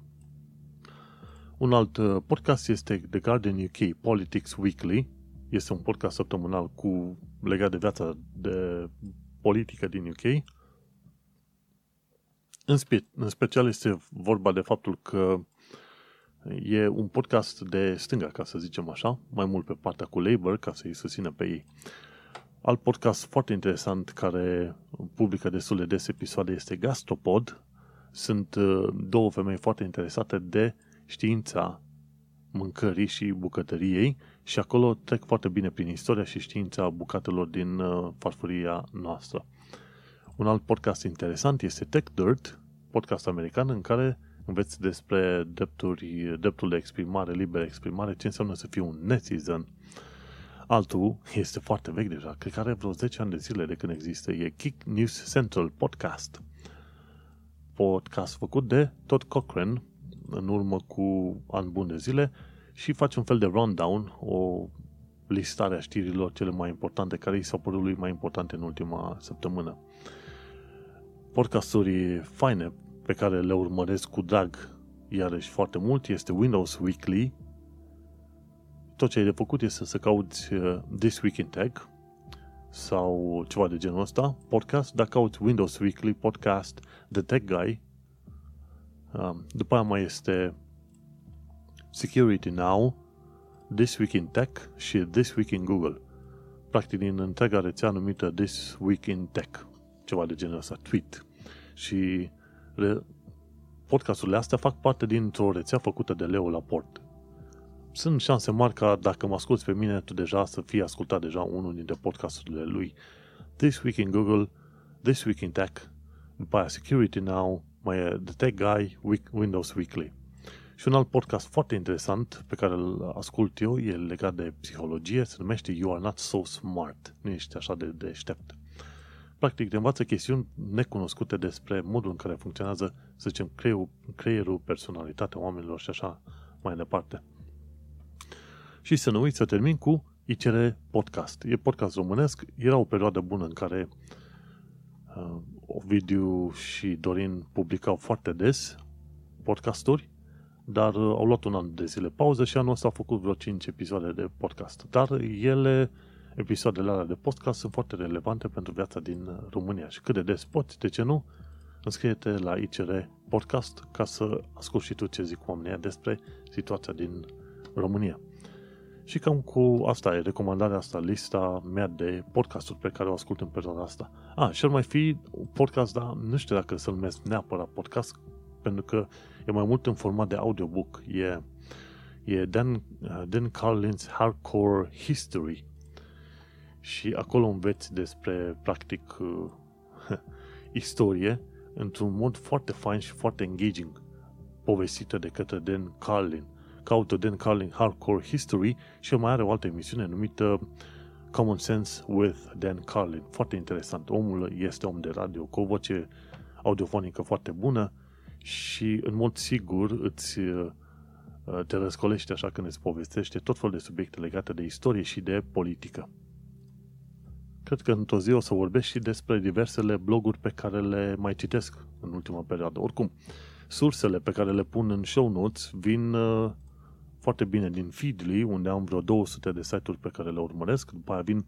Un alt uh, podcast este The Guardian UK Politics Weekly. Este un podcast săptămânal cu legat de viața de politică din UK în, spe- în special este vorba de faptul că e un podcast de stânga, ca să zicem așa, mai mult pe partea cu Labour, ca să-i susțină pe ei. Alt podcast foarte interesant care publică destul de des episoade este Gastropod. Sunt uh, două femei foarte interesate de știința mâncării și bucătăriei și acolo trec foarte bine prin istoria și știința bucatelor din uh, farfuria noastră. Un alt podcast interesant este Tech Dirt, podcast american în care înveți despre drepturi, dreptul de exprimare, liberă exprimare, ce înseamnă să fii un netizen. Altul este foarte vechi deja, cred că are vreo 10 ani de zile de când există, e Kick News Central Podcast. Podcast făcut de Todd Cochran în urmă cu an bun de zile și face un fel de rundown, o listare a știrilor cele mai importante care i s-au părut lui mai importante în ultima săptămână. Podcasturi faine pe care le urmăresc cu drag iarăși foarte mult este Windows Weekly. Tot ce ai de făcut este să cauți uh, This Week in Tech sau ceva de genul ăsta, podcast, dacă cauți Windows Weekly Podcast, The Tech Guy, um, după aia mai este Security Now, This Week in Tech și This Week in Google. Practic din întreaga rețea numită This Week in Tech. Ceva de genul ăsta, tweet. Și podcasturile astea fac parte dintr-o rețea făcută de Leo Laport. Sunt șanse mari ca dacă mă asculti pe mine, tu deja să fii ascultat deja unul dintre podcasturile lui. This Week in Google, This Week in Tech, după aia Security Now, mai e The Tech Guy, Windows Weekly. Și un alt podcast foarte interesant pe care îl ascult eu e legat de psihologie, se numește You Are Not So Smart. Nu ești așa de deștept. Practic, te învață chestiuni necunoscute despre modul în care funcționează, să zicem, creierul, creierul personalitatea oamenilor și așa mai departe. Și să nu uiți să termin cu ICR Podcast. E podcast românesc. Era o perioadă bună în care uh, Ovidiu și Dorin publicau foarte des podcasturi dar uh, au luat un an de zile pauză și anul ăsta au făcut vreo 5 episoade de podcast. Dar ele, episoadele alea de podcast, sunt foarte relevante pentru viața din uh, România și cât de des poți, de ce nu, înscrie-te la ICR Podcast ca să asculti și tu ce zic oamenii despre situația din România. Și cam cu asta e recomandarea asta, lista mea de podcasturi pe care o ascult în perioada asta. A, și ar mai fi podcast, dar nu știu dacă să-l numesc neapărat podcast, pentru că e mai mult în format de audiobook. E, e Dan, Dan Carlin's Hardcore History și acolo înveți despre, practic, istorie într-un mod foarte fain și foarte engaging, povestită de către Dan Carlin. Caută Dan Carlin Hardcore History și mai are o altă emisiune numită Common Sense with Dan Carlin. Foarte interesant. Omul este om de radio cu o voce audiofonică foarte bună și în mod sigur îți uh, te răscolește așa când îți povestește tot felul de subiecte legate de istorie și de politică. Cred că într-o zi o să vorbesc și despre diversele bloguri pe care le mai citesc în ultima perioadă. Oricum, sursele pe care le pun în show notes vin uh, foarte bine din Feedly, unde am vreo 200 de site-uri pe care le urmăresc, după aia vin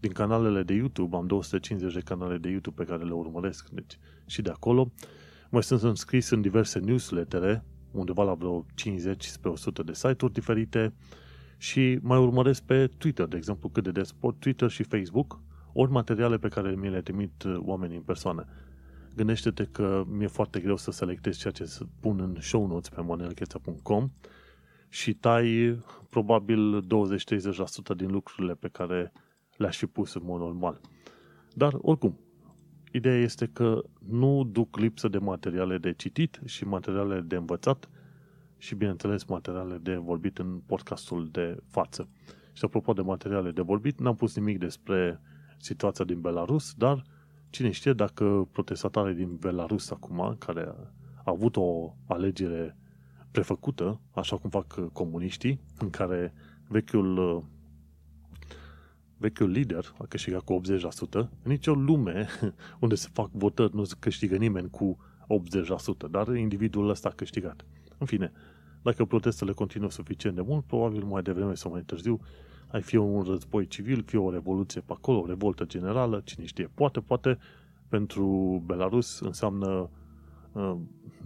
din canalele de YouTube, am 250 de canale de YouTube pe care le urmăresc, deci și de acolo. Mai sunt înscris în diverse newslettere, undeva la vreo 50 spre 100 de site-uri diferite și mai urmăresc pe Twitter, de exemplu, cât de des pot Twitter și Facebook, ori materiale pe care mi le trimit uh, oamenii în persoană. Gândește-te că mi-e foarte greu să selectez ceea ce să pun în show notes pe monelcheța.com și tai probabil 20-30% din lucrurile pe care le-aș fi pus în mod normal. Dar, oricum, Ideea este că nu duc lipsă de materiale de citit și materiale de învățat și, bineînțeles, materiale de vorbit în podcastul de față. Și apropo de materiale de vorbit, n-am pus nimic despre situația din Belarus, dar cine știe dacă protestatarii din Belarus acum, care a avut o alegere prefăcută, așa cum fac comuniștii, în care vechiul vechiul lider a câștigat cu 80%, în nicio lume unde se fac votări nu câștigă nimeni cu 80%, dar individul ăsta a câștigat. În fine, dacă protestele continuă suficient de mult, probabil mai devreme sau mai târziu ai fi un război civil, fie o revoluție pe acolo, o revoltă generală, cine știe. Poate, poate pentru Belarus înseamnă uh,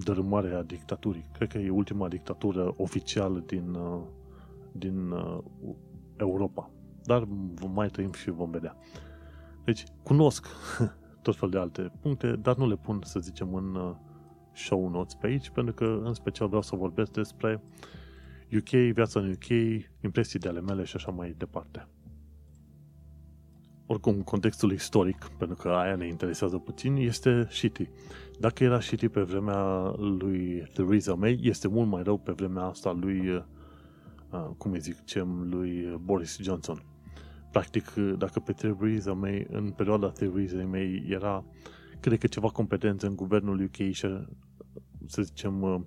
dărâmarea dictaturii. Cred că e ultima dictatură oficială din, uh, din uh, Europa. Dar vom mai trăim și vom vedea. Deci, cunosc tot fel de alte puncte, dar nu le pun, să zicem, în uh, show notes pe aici, pentru că în special vreau să vorbesc despre UK, viața în UK, impresii de ale mele și așa mai departe. Oricum, contextul istoric, pentru că aia ne interesează puțin, este shitty. Dacă era shitty pe vremea lui Theresa May, este mult mai rău pe vremea asta lui, uh, cum îi zic, cem, lui Boris Johnson. Practic, dacă pe Theresa May, în perioada Theresa May, era, cred că ceva competență în guvernul UK și, să zicem, uh,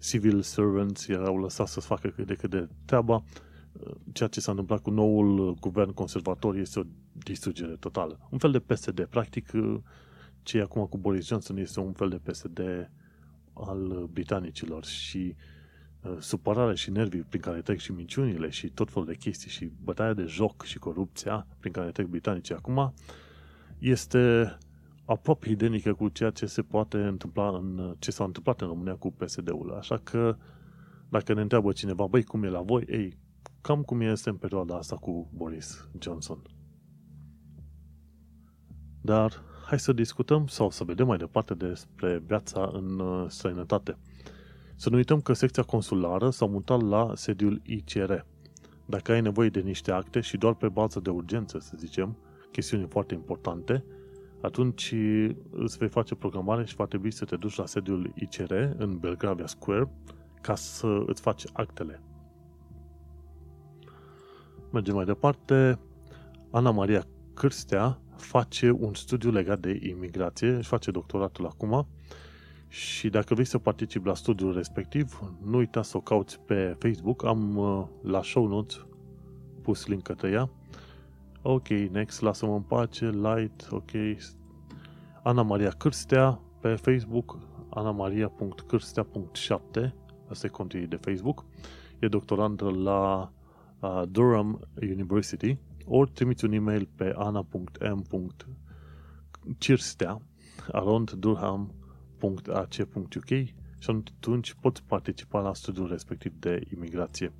civil servants erau lăsați să facă cât de cât de treaba, ceea ce s-a întâmplat cu noul guvern conservator este o distrugere totală. Un fel de PSD. Practic, ce e acum cu Boris Johnson este un fel de PSD al britanicilor și uh, supărarea și nervii prin care trec și minciunile și tot felul de chestii și bătaia de joc și corupția prin care trec britanicii acum este aproape identică cu ceea ce se poate întâmpla în ce s-a întâmplat în România cu PSD-ul. Așa că dacă ne întreabă cineva, băi, cum e la voi? Ei, cam cum este în perioada asta cu Boris Johnson. Dar hai să discutăm sau să vedem mai departe despre viața în uh, străinătate. Să nu uităm că secția consulară s-a mutat la sediul ICR. Dacă ai nevoie de niște acte și doar pe bază de urgență, să zicem, chestiuni foarte importante, atunci îți vei face programare și va trebui să te duci la sediul ICR în Belgravia Square ca să îți faci actele. Mergem mai departe. Ana Maria Cârstea face un studiu legat de imigrație, își face doctoratul acum și dacă vrei să participi la studiul respectiv, nu uita să o cauți pe Facebook. Am uh, la show notes pus link către ea. Ok, next, lasă-mă în pace, light, ok. Ana Maria Cârstea pe Facebook, anamaria.cârstea.7 asta e contul de Facebook. E doctorand la uh, Durham University, ori trimiți un e-mail pe ana.m.cirstea around durham.ac.uk și atunci poți participa la studiul respectiv de imigrație.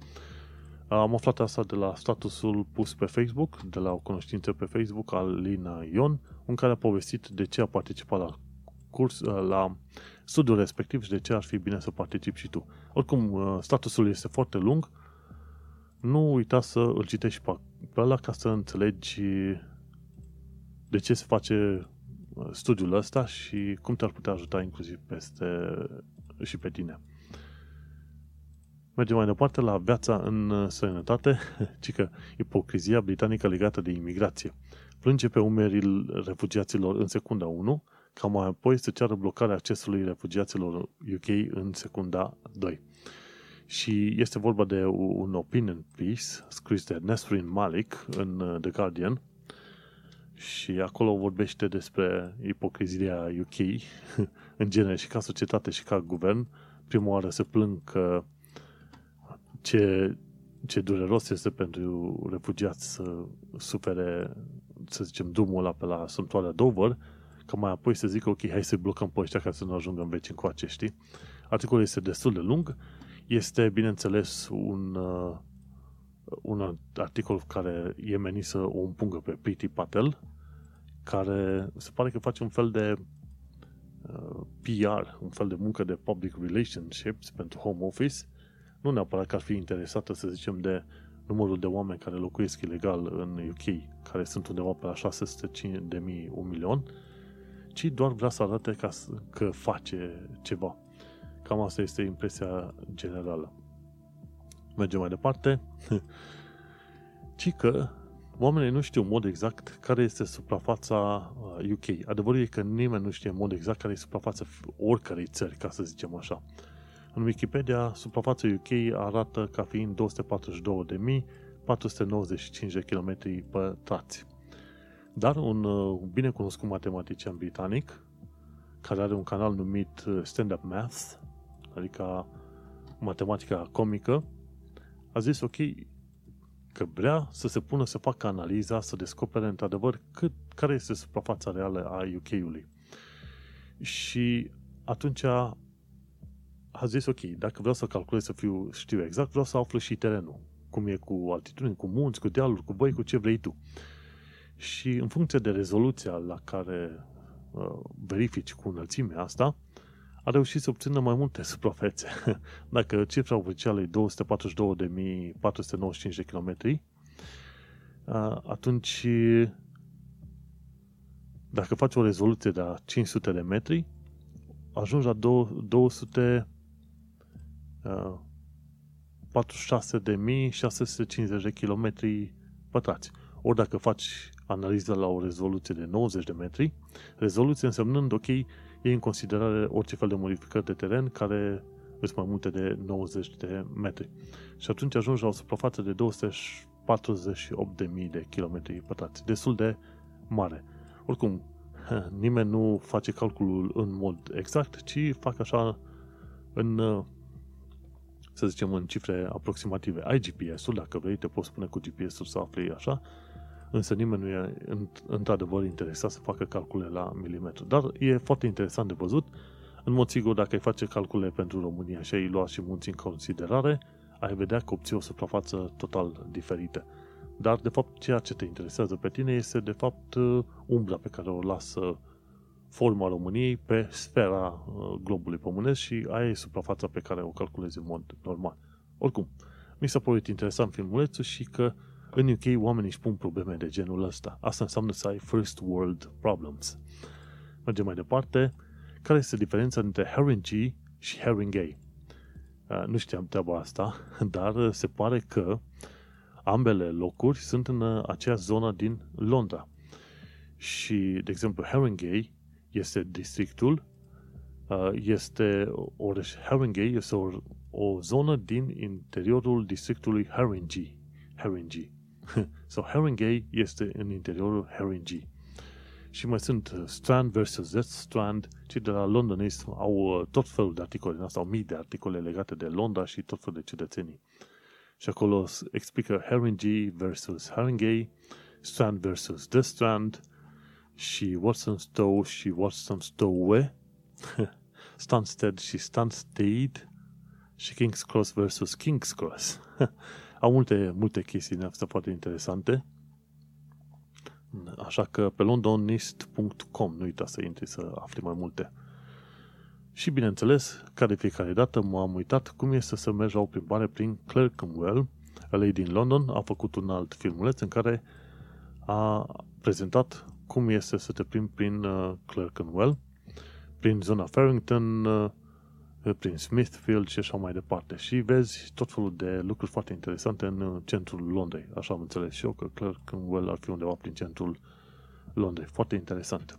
Am aflat asta de la statusul pus pe Facebook, de la o cunoștință pe Facebook al Lina Ion, în care a povestit de ce a participat la curs, la studiul respectiv și de ce ar fi bine să participi și tu. Oricum, statusul este foarte lung, nu uita să îl citești pe ăla ca să înțelegi de ce se face uh, studiul ăsta și cum te-ar putea ajuta inclusiv peste și pe tine. Mergem mai departe la viața în uh, sănătate, ci că ipocrizia britanică legată de imigrație. Plânge pe umerii refugiaților în secunda 1, ca mai apoi să ceară blocarea accesului refugiaților UK în secunda 2 și este vorba de un opinion piece scris de Nesrin Malik în uh, The Guardian și acolo vorbește despre ipocrizia UK în genere și ca societate și ca guvern. Prima oară se plâng că ce, ce dureros este pentru refugiați să sufere, să zicem, drumul ăla pe la Sanctuaria Dover, că mai apoi să zică, ok, hai să blocăm pe ăștia ca să nu ajungă în veci încoace, știi? Articolul este destul de lung este, bineînțeles, un, uh, un articol care e menit să o împungă pe Priti Patel, care se pare că face un fel de uh, PR, un fel de muncă de public relationships pentru home office, nu neapărat că ar fi interesată, să zicem, de numărul de oameni care locuiesc ilegal în UK, care sunt undeva pe la 600 de mii, un milion, ci doar vrea să arate ca, că face ceva. Cam asta este impresia generală. Mergem mai departe. Ci că oamenii nu știu în mod exact care este suprafața UK. Uh, Adevărul e că nimeni nu știe în mod exact care e suprafața oricărei țări, ca să zicem așa. În Wikipedia, suprafața UK arată ca fiind 242.495 de km pătrați. Dar un uh, bine cunoscut matematician britanic, care are un canal numit uh, Stand Up Math, adică matematica comică, a zis ok, că vrea să se pună să facă analiza, să descopere într-adevăr cât, care este suprafața reală a UK-ului. Și atunci a, a zis, ok, dacă vreau să calculez să fiu, știu exact, vreau să aflu și terenul. Cum e cu altitudine, cu munți, cu dealuri, cu băi, cu ce vrei tu. și în funcție de rezoluția la care uh, verifici cu înălțimea asta, a reușit să obțină mai multe suprafețe. Dacă cifra oficială e 242.495 de kilometri, uh, atunci dacă faci o rezoluție de 500 de metri, ajungi la 200 uh, 46.650 de kilometri pătrați. Ori dacă faci analiza la o rezoluție de 90 de metri, rezoluție însemnând, ok, e în considerare orice fel de modificări de teren care sunt mai multe de 90 de metri. Și atunci ajungi la o suprafață de 248.000 de kilometri pătrați. Destul de mare. Oricum, nimeni nu face calculul în mod exact, ci fac așa în să zicem în cifre aproximative. Ai GPS-ul, dacă vrei, te poți spune cu GPS-ul să afli așa, însă nimeni nu e într-adevăr interesat să facă calcule la milimetru. Dar e foarte interesant de văzut. În mod sigur, dacă ai face calcule pentru România și ai lua și munți în considerare, ai vedea că obții o suprafață total diferită. Dar, de fapt, ceea ce te interesează pe tine este, de fapt, umbra pe care o lasă forma României pe sfera uh, globului pămânesc și aia e suprafața pe care o calculezi în mod normal. Oricum, mi s-a părut interesant filmulețul și că în UK oamenii își pun probleme de genul ăsta. Asta înseamnă să ai first world problems. Mergem mai departe. Care este diferența între Haringey și Haringey? Uh, nu știam treaba asta, dar se pare că ambele locuri sunt în uh, aceeași zonă din Londra. Și, de exemplu, Haringey este districtul, uh, este oraș Haringey, este o, o zonă din interiorul districtului Haringey. Haringey. so Haringey este în interiorul Haringey. Și mai sunt uh, Strand versus Z Strand, cei de la Londonist au uh, tot felul de articole din asta, au mii de articole legate de Londra și tot felul de cetățenii. Și acolo explică Haringey versus Haringey, Strand versus The Strand, și Walthamstow și Walthamstowe, Stansted și Stansted și King's Cross versus King's Cross. Au multe, multe chestii din astea foarte interesante. Așa că pe londonist.com nu uita să intri să afli mai multe. Și bineînțeles, ca de fiecare dată m-am uitat cum este să mergi la o plimbare prin Clerkenwell. Lei din London a făcut un alt filmuleț în care a prezentat cum este să te plimbi prin uh, Clerkenwell, prin zona Farrington, uh, prin Smithfield și așa mai departe. Și vezi tot felul de lucruri foarte interesante în uh, centrul Londrei. Așa am înțeles și eu că Clerkenwell ar fi undeva prin centrul Londrei. Foarte interesant.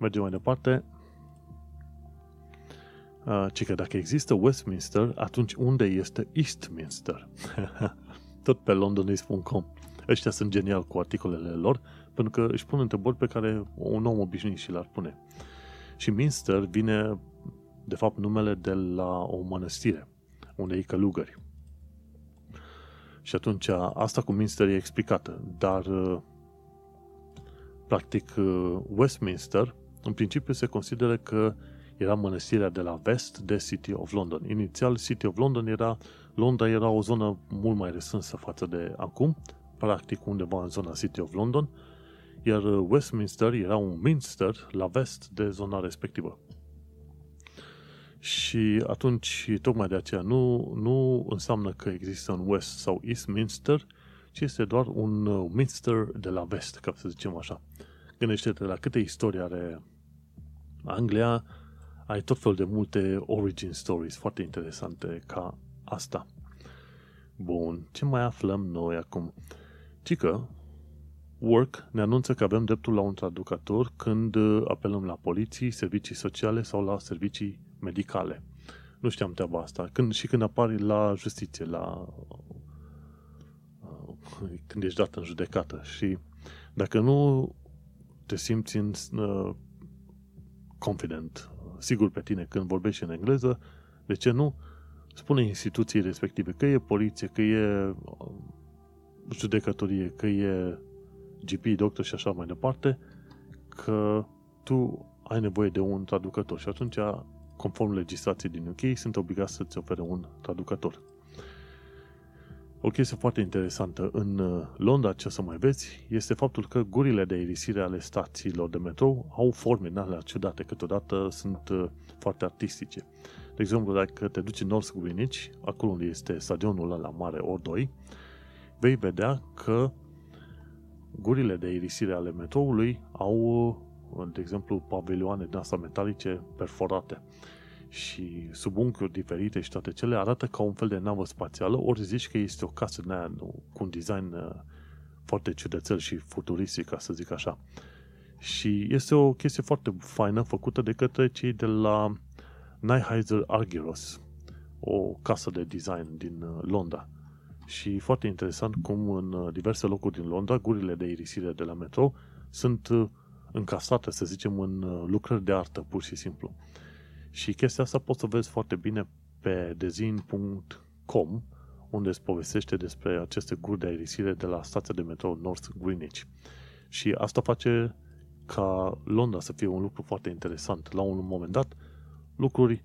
Mergem mai departe. Uh, ci că dacă există Westminster, atunci unde este Eastminster? Tot pe londonese.com. Ăștia sunt genial cu articolele lor pentru că își pun întrebări pe care un om obișnuit și le-ar pune. Și Minster vine, de fapt, numele de la o mănăstire, unei călugări. Și atunci asta cu Minster e explicată, dar practic Westminster în principiu se consideră că era mănăstirea de la vest de City of London. Inițial City of London era, Londra era o zonă mult mai restrânsă față de acum, practic undeva în zona City of London, iar Westminster era un Minster la vest de zona respectivă. Și atunci, tocmai de aceea, nu, nu înseamnă că există un West sau East Minster, ci este doar un uh, Minster de la vest, ca să zicem așa. Gândește-te la câte istorie are Anglia, ai tot fel de multe origin stories foarte interesante ca asta. Bun, ce mai aflăm noi acum? Ci că Work ne anunță că avem dreptul la un traducător când uh, apelăm la poliții, servicii sociale sau la servicii medicale. Nu știam treaba asta. Când, și când apari la justiție, la uh, când ești dat în judecată și dacă nu te simți în uh, confident, sigur pe tine când vorbești în engleză, de ce nu? Spune instituției respective că e poliție, că e judecătorie, că e GP, doctor și așa mai departe, că tu ai nevoie de un traducător și atunci, conform legislației din UK, sunt obligați să-ți ofere un traducător. O chestie foarte interesantă în uh, Londra, ce să mai vezi, este faptul că gurile de irisire ale stațiilor de metrou au forme în alea ciudate, câteodată sunt uh, foarte artistice. De exemplu, dacă te duci în North Greenwich, acolo unde este stadionul ăla mare O2, vei vedea că gurile de irisire ale metroului au, uh, de exemplu, pavilioane din asta metalice perforate și sub unchiuri diferite și toate cele, arată ca un fel de navă spațială, ori zici că este o casă de aia, cu un design uh, foarte ciudățel și futuristic, ca să zic așa. Și este o chestie foarte faină făcută de către cei de la Nyheiser Argyros, o casă de design din uh, Londra. Și foarte interesant cum în uh, diverse locuri din Londra, gurile de irisire de la metro sunt încasate, să zicem, în lucrări de artă, pur și simplu. Și chestia asta poți să vezi foarte bine pe dezin.com unde îți povestește despre aceste guri de aerisire de la stația de metrou North Greenwich. Și asta face ca Londra să fie un lucru foarte interesant. La un moment dat, lucruri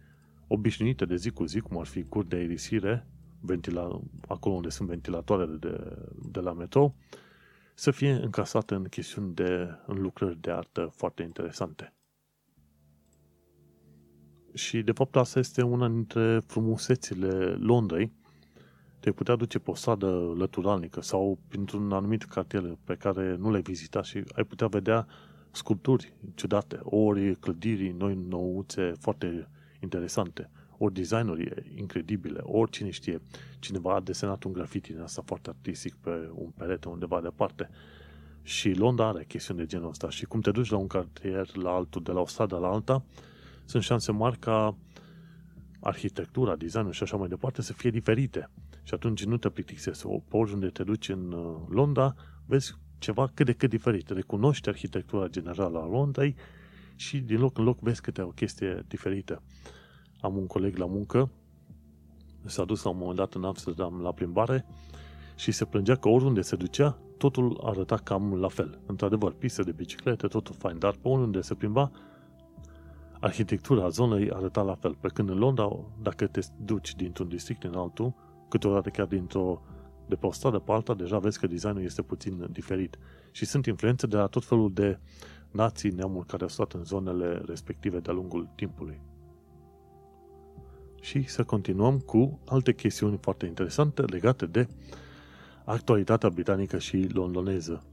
obișnuite de zi cu zi, cum ar fi guri de aerisire, ventila, acolo unde sunt ventilatoarele de, de la metrou, să fie încasate în chestiuni de în lucrări de artă foarte interesante. Și, de fapt, asta este una dintre frumusețile Londrei. Te putea duce pe o stradă lăturalnică sau printr-un anumit cartier pe care nu le-ai vizitat și ai putea vedea sculpturi ciudate, ori clădiri noi nouțe foarte interesante, ori designuri incredibile, ori cine știe, cineva a desenat un graffiti din asta foarte artistic pe un perete undeva departe. Și Londra are chestiuni de genul ăsta și cum te duci la un cartier la altul, de la o stradă la alta, sunt șanse mari ca arhitectura, designul și așa mai departe să fie diferite. Și atunci nu te plictisezi. Pe oriunde te duci în uh, Londra, vezi ceva cât de cât diferit. Recunoști arhitectura generală a Londrei și din loc în loc vezi câte o chestie diferită. Am un coleg la muncă, s-a dus la un moment dat în Amsterdam la plimbare și se plângea că oriunde se ducea, totul arăta cam la fel. Într-adevăr, piste de biciclete, totul fain, dar pe oriunde se plimba, arhitectura zonei arăta la fel. Pe când în Londra, dacă te duci dintr-un district în altul, câteodată chiar dintr-o de pe o stradă pe alta, deja vezi că designul este puțin diferit. Și sunt influențe de la tot felul de nații, neamuri care au stat în zonele respective de-a lungul timpului. Și să continuăm cu alte chestiuni foarte interesante legate de actualitatea britanică și londoneză.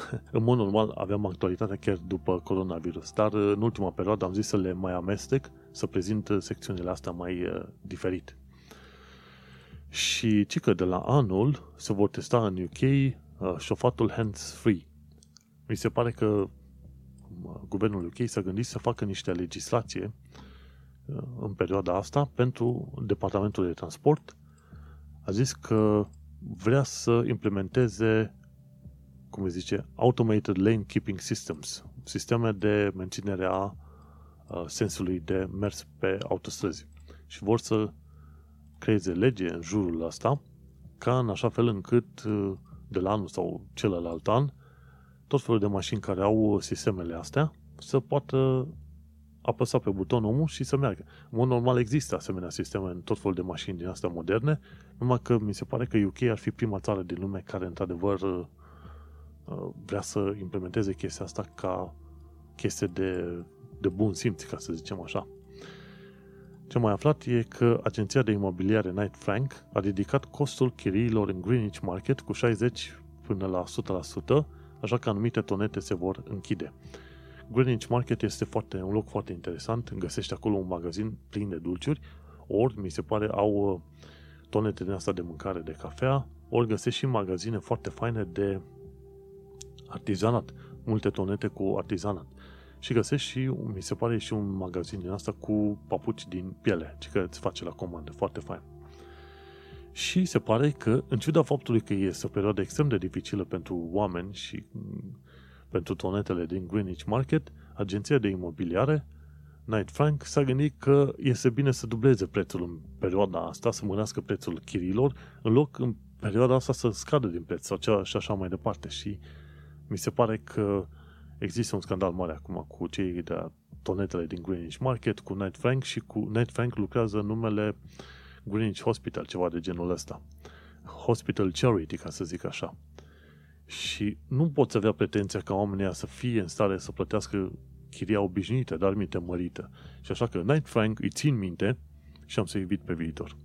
în mod normal aveam actualitatea chiar după coronavirus, dar în ultima perioadă am zis să le mai amestec, să prezint secțiunile astea mai uh, diferit. Și ci că de la anul se vor testa în UK uh, șofatul hands-free. Mi se pare că uh, guvernul UK s-a gândit să facă niște legislație uh, în perioada asta pentru Departamentul de Transport. A zis că vrea să implementeze cum se zice, Automated Lane Keeping Systems, sisteme de menținere a sensului de mers pe autostrăzi. Și vor să creeze lege în jurul ăsta, ca în așa fel încât de la anul sau celălalt an, tot felul de mașini care au sistemele astea să poată apăsa pe buton omul și să meargă. În mod normal există asemenea sisteme în tot felul de mașini din astea moderne, numai că mi se pare că UK ar fi prima țară din lume care într-adevăr Uh, vrea să implementeze chestia asta ca chestie de, de bun simț, ca să zicem așa. Ce mai aflat e că agenția de imobiliare Knight Frank a ridicat costul chiriilor în Greenwich Market cu 60 până la 100%, așa că anumite tonete se vor închide. Greenwich Market este foarte, un loc foarte interesant, găsești acolo un magazin plin de dulciuri, ori, mi se pare, au uh, tonete din asta de mâncare, de cafea, ori găsești și magazine foarte faine de artizanat, multe tonete cu artizanat. Și găsești și, mi se pare, și un magazin din asta cu papuci din piele, ce că îți face la comandă, foarte fain. Și se pare că, în ciuda faptului că este o perioadă extrem de dificilă pentru oameni și mm, pentru tonetele din Greenwich Market, agenția de imobiliare, Knight Frank, s-a gândit că este bine să dubleze prețul în perioada asta, să mânească prețul chirilor, în loc în perioada asta să scadă din preț sau cea, și așa mai departe. Și mi se pare că există un scandal mare acum cu cei de tonetele din Greenwich Market, cu Night Frank și cu Night Frank lucrează în numele Greenwich Hospital, ceva de genul ăsta. hospital charity, ca să zic așa. Și nu poți avea pretenția ca oamenii să fie în stare să plătească chiria obișnuită, dar minte mărită. Și așa că Night Frank îi țin minte și am să evit pe viitor.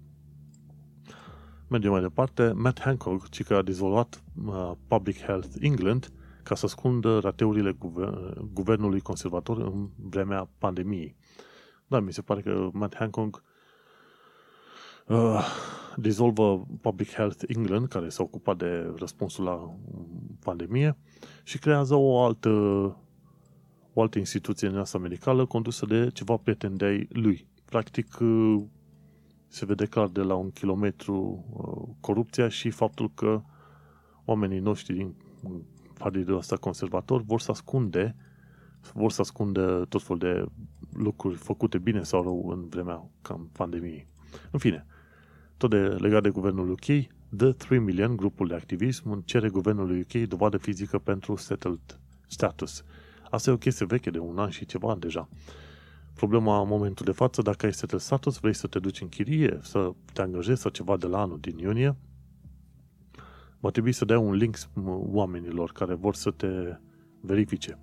Mergem mai departe. Matt Hancock, ci că a dezvoltat uh, Public Health England ca să scundă rateurile guver- guvernului conservator în vremea pandemiei. Da, mi se pare că Matt Hancock uh, dizolvă Public Health England, care s-a ocupat de răspunsul la pandemie, și creează o altă, o altă instituție în asta medicală condusă de ceva prieteni lui. Practic, uh, se vede clar de la un kilometru uh, corupția și faptul că oamenii noștri din partidul ăsta conservator vor să ascunde vor să ascunde tot felul de lucruri făcute bine sau rău în vremea cam pandemiei. În fine, tot de legat de guvernul UK, The 3 Million, grupul de activism, cere guvernul UK dovadă fizică pentru settled status. Asta e o chestie veche de un an și ceva deja. Problema în momentul de față, dacă ai settled status, vrei să te duci în chirie, să te angajezi sau ceva de la anul din iunie, va trebui să dai un link oamenilor care vor să te verifice.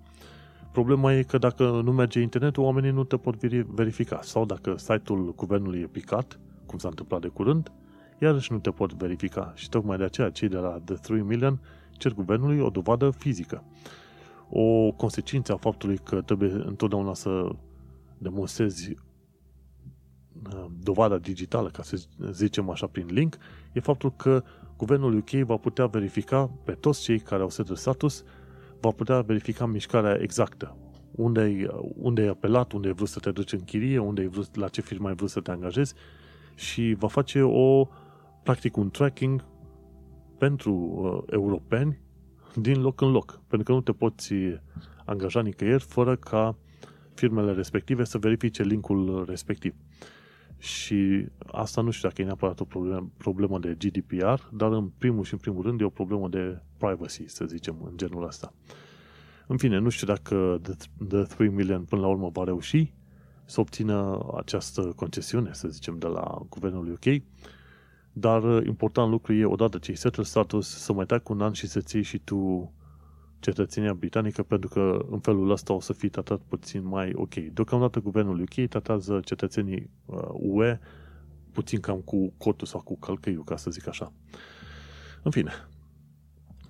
Problema e că dacă nu merge internetul, oamenii nu te pot verifica. Sau dacă site-ul guvernului e picat, cum s-a întâmplat de curând, iarăși nu te pot verifica. Și tocmai de aceea cei de la The 3 Million cer guvernului o dovadă fizică. O consecință a faptului că trebuie întotdeauna să demonstrezi uh, dovada digitală, ca să zicem așa prin link, e faptul că guvernul UK va putea verifica pe toți cei care au set status, va putea verifica mișcarea exactă. Unde ai, unde ai apelat, unde ai vrut să te duci în chirie, unde ai vrut, la ce firmă ai vrut să te angajezi și va face o, practic un tracking pentru uh, europeni din loc în loc. Pentru că nu te poți angaja nicăieri fără ca firmele respective să verifice linkul respectiv. Și asta nu știu dacă e neapărat o problemă, problemă de GDPR, dar în primul și în primul rând e o problemă de privacy, să zicem, în genul ăsta. În fine, nu știu dacă The, The 3 Million până la urmă va reuși să obțină această concesiune, să zicem, de la guvernul UK, dar important lucru e, odată ce ai settled status, să mai tai cu un an și să ții și tu cetățenia britanică, pentru că în felul ăsta o să fii tratat puțin mai ok. Deocamdată guvernul UK tratează cetățenii UE uh, puțin cam cu cotul sau cu călcăiul, ca să zic așa. În fine,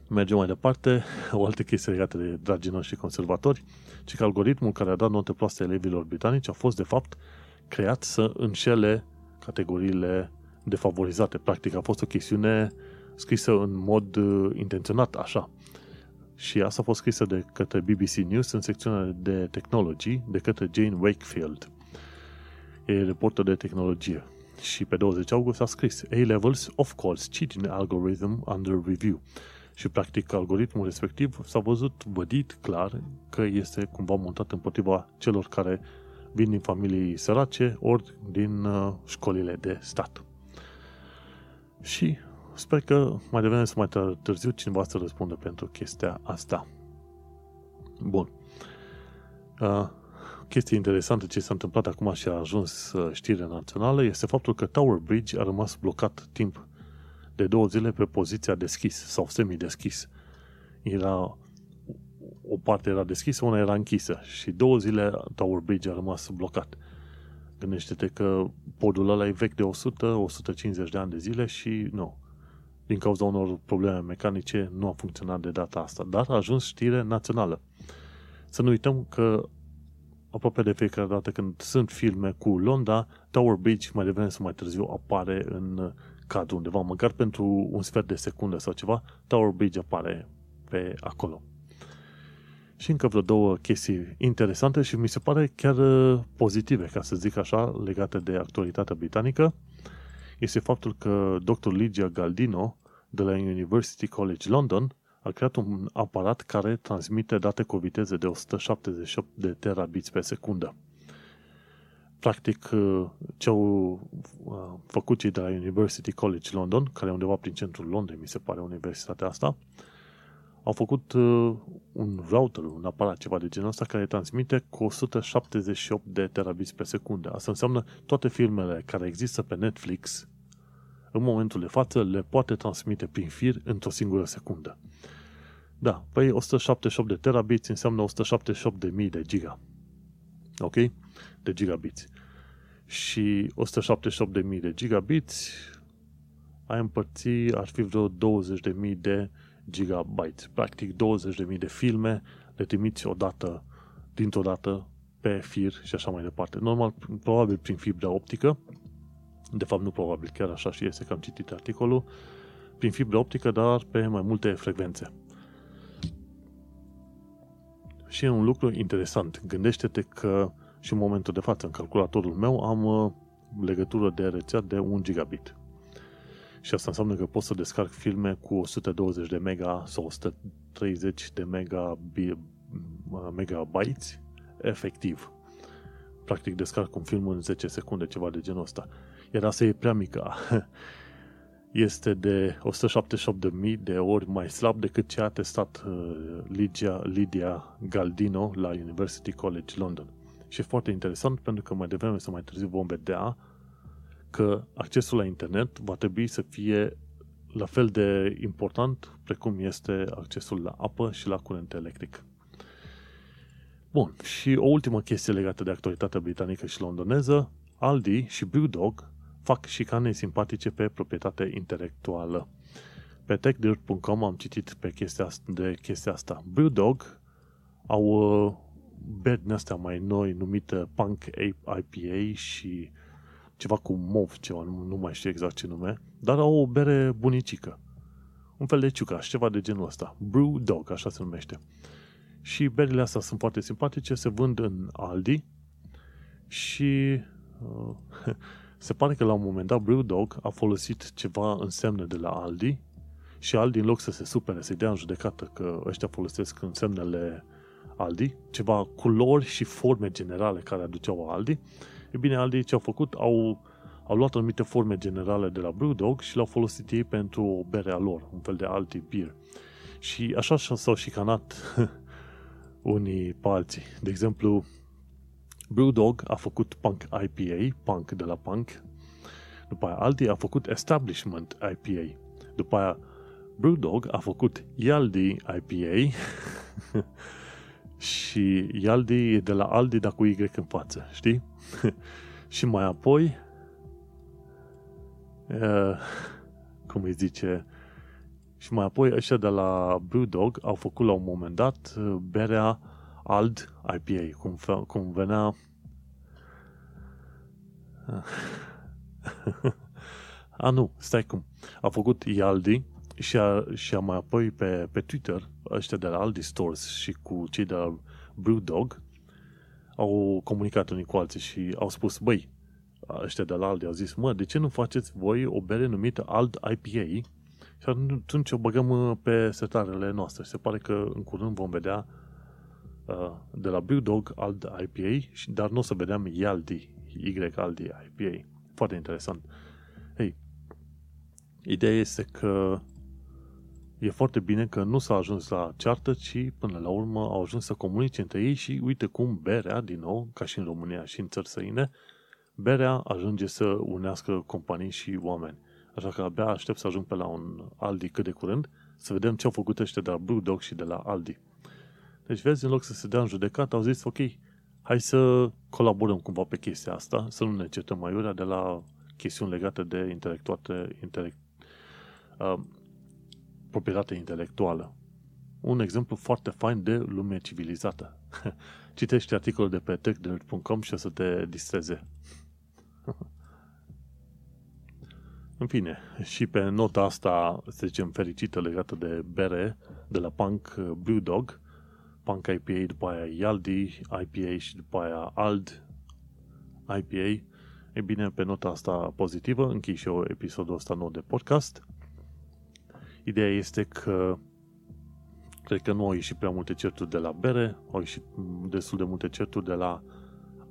mergem mai departe. O altă chestie legată de dragii noștri conservatori, ci că algoritmul care a dat note proaste elevilor britanici a fost, de fapt, creat să înșele categoriile defavorizate. Practic, a fost o chestiune scrisă în mod uh, intenționat, așa. Și asta a fost scrisă de către BBC News în secțiunea de technology de către Jane Wakefield. E reporter de tehnologie. Și pe 20 august a scris A-levels of course cheating algorithm under review. Și practic algoritmul respectiv s-a văzut vădit clar că este cumva montat împotriva celor care vin din familii sărace ori din uh, școlile de stat. Și Sper că mai devreme să mai târziu cineva să răspundă pentru chestia asta. Bun. Uh, chestie interesantă ce s-a întâmplat acum și a ajuns uh, știre națională este faptul că Tower Bridge a rămas blocat timp de două zile pe poziția deschis sau semi-deschis. Era o parte era deschisă, una era închisă și două zile Tower Bridge a rămas blocat. Gândește-te că podul ăla e vechi de 100-150 de ani de zile și nu din cauza unor probleme mecanice, nu a funcționat de data asta, dar a ajuns știre națională. Să nu uităm că aproape de fiecare dată când sunt filme cu Londra, Tower Bridge mai devreme sau mai târziu apare în cadru undeva, măcar pentru un sfert de secundă sau ceva, Tower Bridge apare pe acolo. Și încă vreo două chestii interesante și mi se pare chiar pozitive, ca să zic așa, legate de actualitatea britanică este faptul că dr. Ligia Galdino de la University College London a creat un aparat care transmite date cu viteze de 178 de terabits pe secundă. Practic, ce au uh, făcut cei de la University College London, care e undeva prin centrul Londrei, mi se pare, universitatea asta, au făcut uh, un router, un aparat, ceva de genul ăsta, care transmite cu 178 de terabits pe secundă. Asta înseamnă toate filmele care există pe Netflix în momentul de față le poate transmite prin fir într-o singură secundă. Da, păi 178 de terabits înseamnă 178 de mii de giga. Ok? De gigabits. Și 178 de mii de gigabits ai împărți, ar fi vreo 20 de mii de gigabytes. Practic 20 de mii de filme le trimiți odată, dintr-o dată, pe fir și așa mai departe. Normal, probabil prin fibra optică, de fapt nu probabil, chiar așa și este că am citit articolul, prin fibra optică, dar pe mai multe frecvențe. Și e un lucru interesant. Gândește-te că și în momentul de față, în calculatorul meu, am uh, legătură de rețea de 1 gigabit. Și asta înseamnă că pot să descarc filme cu 120 de mega sau 130 de mega, uh, megabytes efectiv. Practic descarc un film în 10 secunde, ceva de genul ăsta. Iar asta e prea mică. Este de 178.000 de ori mai slab decât ce a testat uh, Lydia, Lydia Galdino la University College London. Și e foarte interesant pentru că mai devreme sau mai târziu vom vedea că accesul la internet va trebui să fie la fel de important precum este accesul la apă și la curent electric. Bun, și o ultimă chestie legată de actualitatea britanică și londoneză, Aldi și Brewdog fac șicane simpatice pe proprietate intelectuală. Pe techdirt.com am citit pe chestia, de chestia asta. Brewdog au uh, beri din astea mai noi numite Punk IPA și ceva cu mov, ceva, nu, nu mai știu exact ce nume, dar au o bere bunicică. Un fel de ciucaș, ceva de genul ăsta. Brew Dog, așa se numește. Și berile astea sunt foarte simpatice, se vând în Aldi și uh, se pare că la un moment dat Brewdog a folosit ceva însemne de la Aldi și Aldi în loc să se supere, să-i dea în judecată că ăștia folosesc însemnele Aldi, ceva culori și forme generale care aduceau Aldi, e bine, Aldi ce au făcut? Au, au luat anumite forme generale de la Brewdog și le-au folosit ei pentru o bere a lor, un fel de Aldi Beer. Și așa s-au șicanat unii pe alții. De exemplu, Brewdog a făcut Punk IPA, Punk de la Punk. După aia Aldi a făcut Establishment IPA. După aia Brewdog a făcut Yaldi IPA. și Yaldi e de la Aldi, dar cu Y în față, știi? și mai apoi, uh, cum îi zice, și mai apoi ăștia de la Brewdog au făcut la un moment dat uh, berea Ald IPA, cum, cum venea A, nu, stai cum. A făcut Ialdi și a, și a mai apoi pe, pe Twitter, ăștia de la Aldi Stores și cu cei de la Brewdog au comunicat unii cu alții și au spus, băi, ăștia de la Aldi au zis, mă, de ce nu faceți voi o bere numită Ald IPA și atunci o băgăm uh, pe setarele noastre. Se pare că în curând vom vedea uh, de la Brewdog Ald IPA, dar nu o să vedem Yaldi, Y-Aldi IPA. Foarte interesant. Hei, ideea este că e foarte bine că nu s-a ajuns la ceartă, ci până la urmă au ajuns să comunice între ei și uite cum berea, din nou, ca și în România și în țări săine, berea ajunge să unească companii și oameni. Așa că abia aștept să ajung pe la un Aldi cât de curând, să vedem ce au făcut ăștia de la Blue Dog și de la Aldi. Deci vezi, în loc să se dea în judecată, au zis, ok, hai să colaborăm cumva pe chestia asta, să nu ne certăm mai de la chestiuni legate de intelectuate, intelect, uh, proprietate intelectuală. Un exemplu foarte fain de lume civilizată. Citește articolul de pe techdirt.com și o să te distreze. În fine, și pe nota asta, să zicem, fericită legată de bere de la Punk Brewdog, Punk IPA, după aia Yaldi IPA și după aia Ald IPA, e bine, pe nota asta pozitivă, închei și eu episodul ăsta nou de podcast. Ideea este că cred că nu au ieșit prea multe certuri de la bere, au ieșit destul de multe certuri de la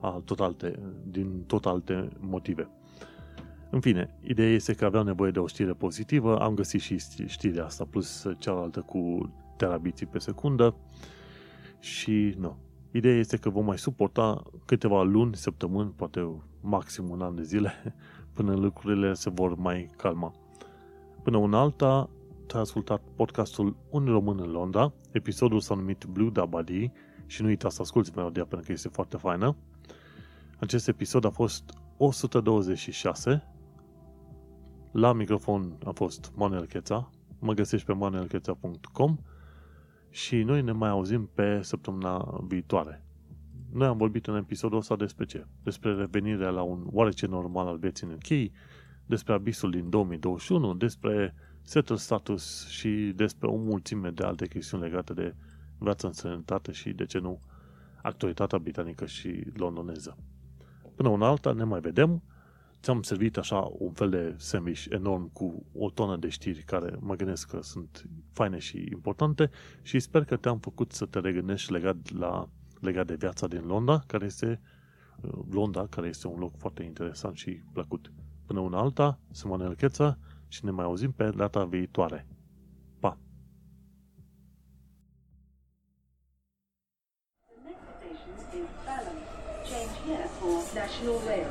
a, tot alte, din tot alte motive. În fine, ideea este că aveam nevoie de o știre pozitivă, am găsit și știrea asta, plus cealaltă cu terabiții pe secundă și nu. Ideea este că vom mai suporta câteva luni, săptămâni, poate maxim un an de zile, până lucrurile se vor mai calma. Până una alta, te-a ascultat podcastul Un Român în Londra. Episodul s-a numit Blue Dabadi și nu uita să asculti melodia pentru că este foarte faină. Acest episod a fost 126. La microfon a fost Manuel Cheța. Mă găsești pe manuelcheța.com și noi ne mai auzim pe săptămâna viitoare. Noi am vorbit în episodul ăsta despre ce? Despre revenirea la un oarece normal al vieții în UK, despre abisul din 2021, despre settle status și despre o mulțime de alte chestiuni legate de viața în sănătate și, de ce nu, actualitatea britanică și londoneză. Până una alta, ne mai vedem. Ți-am servit așa un fel de sandwich enorm cu o tonă de știri care mă gândesc că sunt faine și importante și sper că te-am făcut să te regândești legat, la, legat de viața din Londra, care este Londra, care este un loc foarte interesant și plăcut. Până una alta, sunt Manuel Cheța și ne mai auzim pe data viitoare. Pa! The next station is Balham. Change here for National Rail.